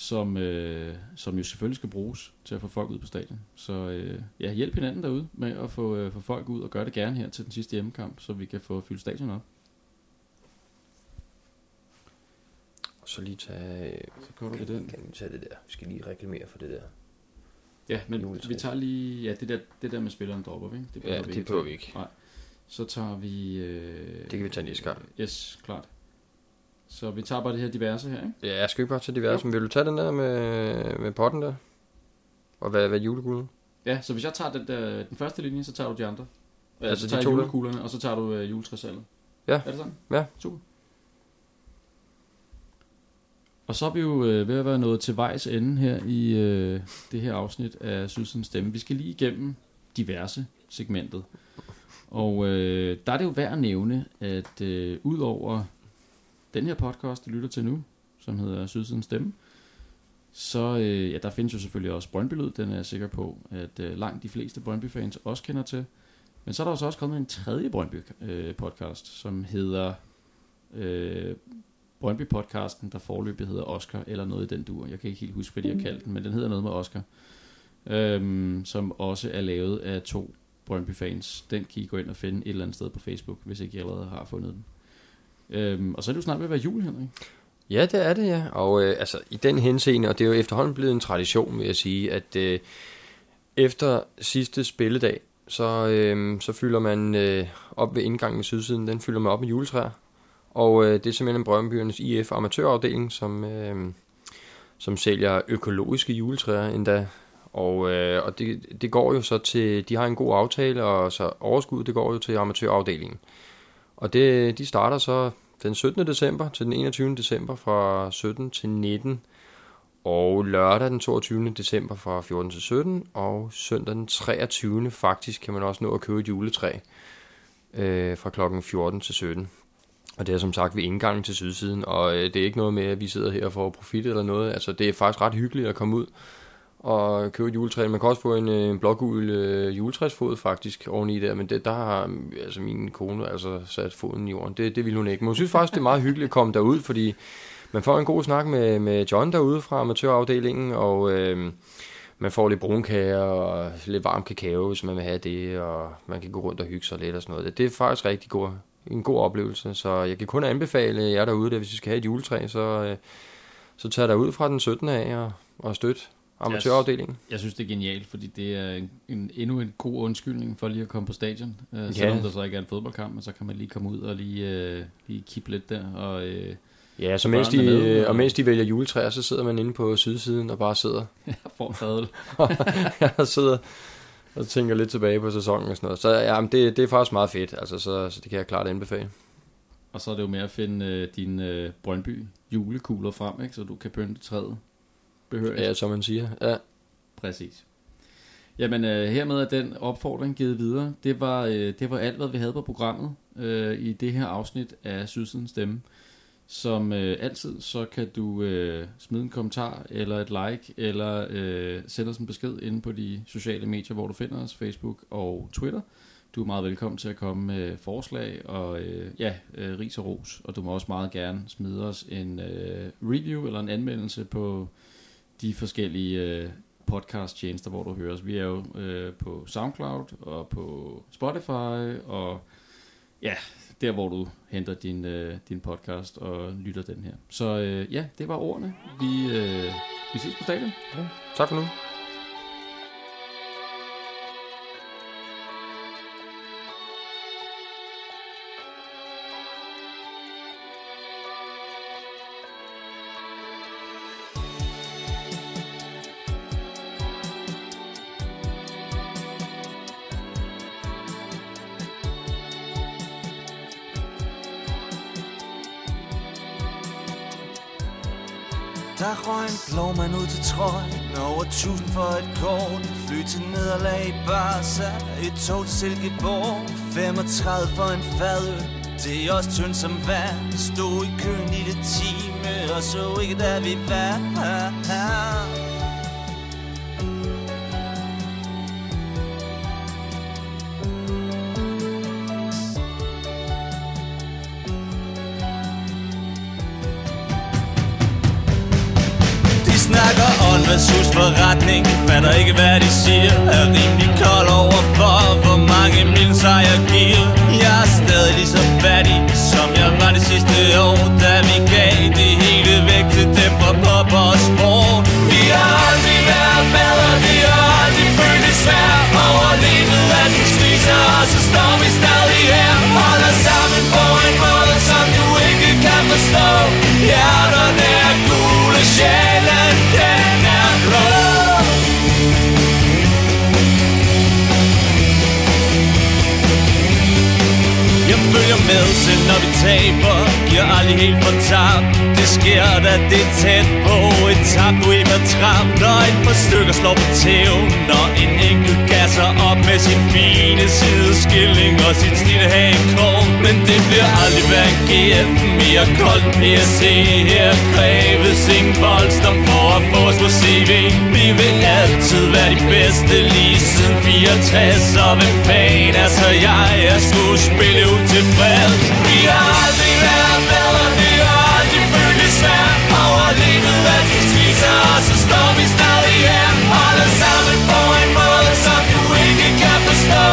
som, øh, som jo selvfølgelig skal bruges til at få folk ud på stadion. Så øh, ja, hjælp hinanden derude med at få, øh, få folk ud, og gøre det gerne her til den sidste hjemmekamp, så vi kan få fyldt stadion op. Så lige tage, Så kører du kan, ved den. kan vi tage det der. Vi skal lige reklamere for det der. Ja, men vi tager lige, ja, det der, det der med spilleren dropper vi, ikke? Det Ja, behøver det ikke behøver vi ikke. Nej. Så tager vi... Øh, Det kan vi tage næste gang. Yes, klart. Så vi tager bare det her diverse her, ikke? Ja, jeg skal ikke bare tage diverse, men vil du tage den der med, med potten der? Og hvad, hvad julegulden? Ja, så hvis jeg tager den, der, den første linje, så tager du de andre. Altså så de tager to der? julekuglerne, og så tager du øh, juletræsalget. Ja. Er det sådan? Ja. Super. Og så er vi jo øh, ved at være nået til vejs ende her i øh, det her afsnit af Sydsens Stemme. Vi skal lige igennem diverse segmentet. Og øh, der er det jo værd at nævne, at øh, ud over den her podcast, du lytter til nu, som hedder Sydsens Stemme, så øh, ja, der findes jo selvfølgelig også Brøndby-lyd, den er jeg sikker på, at øh, langt de fleste Brøndby-fans også kender til. Men så er der også også kommet en tredje Brøndby-podcast, som hedder øh, Brøndby-podcasten, der forløbig hedder Oscar, eller noget i den dur. Jeg kan ikke helt huske, hvad de har kaldt den, men den hedder noget med Oscar. Øhm, som også er lavet af to Brøndby-fans. Den kan I gå ind og finde et eller andet sted på Facebook, hvis ikke I allerede har fundet den. Øhm, og så er det jo snart ved at være jul, Henrik. Ja, det er det, ja. Og øh, altså, i den henseende, og det er jo efterhånden blevet en tradition, vil jeg sige, at øh, efter sidste spilledag, så, øh, så fylder man øh, op ved indgangen i sydsiden, den fylder man op med juletræer. Og øh, det er simpelthen Brøndbyernes IF amatørafdeling, som, øh, som sælger økologiske juletræer endda. Og, øh, og det, det går jo så til, de har en god aftale, og så overskud, det går jo til amatørafdelingen. Og det, de starter så den 17. december til den 21. december fra 17 til 19. Og lørdag den 22. december fra 14 til 17. Og søndag den 23. faktisk kan man også nå at købe et juletræ øh, fra klokken 14 til 17. Og det er som sagt ved indgangen til sydsiden, og øh, det er ikke noget med, at vi sidder her for profit eller noget. Altså, det er faktisk ret hyggeligt at komme ud og købe et juletræ. Man kan også få en, øh, en blågul øh, juletræsfod faktisk oveni der, men det, der har mm, altså min kone altså sat foden i jorden. Det, det ville hun ikke. Men hun synes faktisk, det er meget hyggeligt at komme derud, fordi man får en god snak med, med John derude fra amatørafdelingen, og øh, man får lidt brunkager og lidt varm kakao, hvis man vil have det, og man kan gå rundt og hygge sig lidt og sådan noget. Det, det er faktisk rigtig god, en god oplevelse, så jeg kan kun anbefale jer derude, at hvis I skal have et juletræ, så, øh, så tag derud fra den 17. af og, og støt amatørafdelingen. Jeg synes, det er genialt, fordi det er en, en, endnu en god undskyldning for lige at komme på stadion. Uh, Ja. selvom der så ikke er en fodboldkamp, men så kan man lige komme ud og lige, uh, lige kippe lidt der. Og, uh, Ja, så mens de, med, og- mens de vælger juletræer, så sidder man inde på sydsiden og bare sidder, får en fadøl. og sidder og tænker lidt tilbage på sæsonen og sådan noget. Så ja, men det, det er faktisk meget fedt, altså, så, så det kan jeg klart anbefale. Og så er det jo med at finde uh, dine uh, Brøndby julekugler frem, ikke? så du kan pynte træet. Behørigt. Ja, som man siger. Ja, Præcis. Jamen, øh, hermed er den opfordring givet videre. Det var, øh, det var alt, hvad vi havde på programmet øh, i det her afsnit af Sydsidens Stemme. Som øh, altid, så kan du øh, smide en kommentar, eller et like, eller øh, sende os en besked inde på de sociale medier, hvor du finder os, Facebook og Twitter. Du er meget velkommen til at komme med forslag og øh, ja, øh, ris og ros, og du må også meget gerne smide os en øh, review eller en anmeldelse på de forskellige øh, podcast-tjenester, hvor du hører os. Vi er jo øh, på SoundCloud og på Spotify og ja, der hvor du henter din, øh, din podcast og lytter den her. Så øh, ja, det var ordene. Vi, øh, vi ses på stadion. tak for nu. En ud til trøjen Over tusind for et kort. Fly til nederlag i Barca Et tog til Silkeborg. 35 for en fadøl Det er også tyndt som vand. Stod i køen i det time Og så ikke da vi var forretning Fatter ikke hvad de siger. Er rimelig kold over for Hvor mange mil jeg giver Jeg er stadig lige så fattig Som jeg var det sidste år Da vi gav følger med, selv når vi taber Giver aldrig helt for tab. Det sker, da det er tæt på Et tab, du ikke har trappet. Når et par stykker slår på tæven Når en enkelt gasser op med sin fine sideskilling Og sin snille hagekår Men det bliver aldrig hverken GF Mere koldt end PSC Her kræves ingen voldsom for at få os på CV Vi vil altid være de bedste Lige siden 64 Og hvem fanden er så jeg? Jeg skulle spille ud til fred Vi har aldrig været bedre Vi har aldrig følt det svært Overlevet af de spiser, Og så står vi stadig her Holder sammen på en måde Som du ikke kan forstå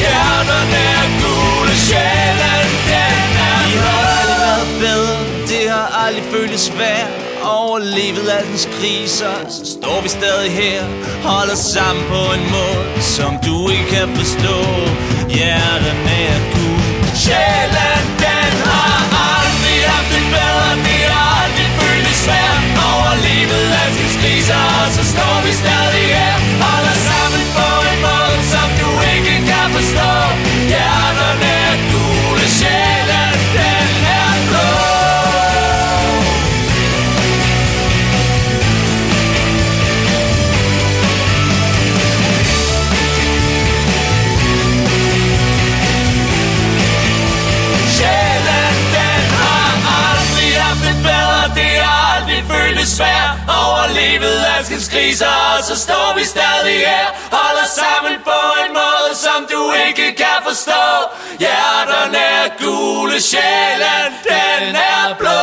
Hjernerne er gule Sjælen den er Vi har aldrig været bedre Det har aldrig føltes svært. Overlevet af dens kriser. Så står vi stadig her. Holder sammen på en måde Som du ikke kan forstå. Hjerterne er Sjælland, den har aldrig haft det bedre Det har aldrig føltes svært Overlevet af dens kriser Og så står vi stadig viser os, så står vi stadig her Holder sammen på en måde, som du ikke kan forstå. Hjerterne er gule, sjælen den er blå.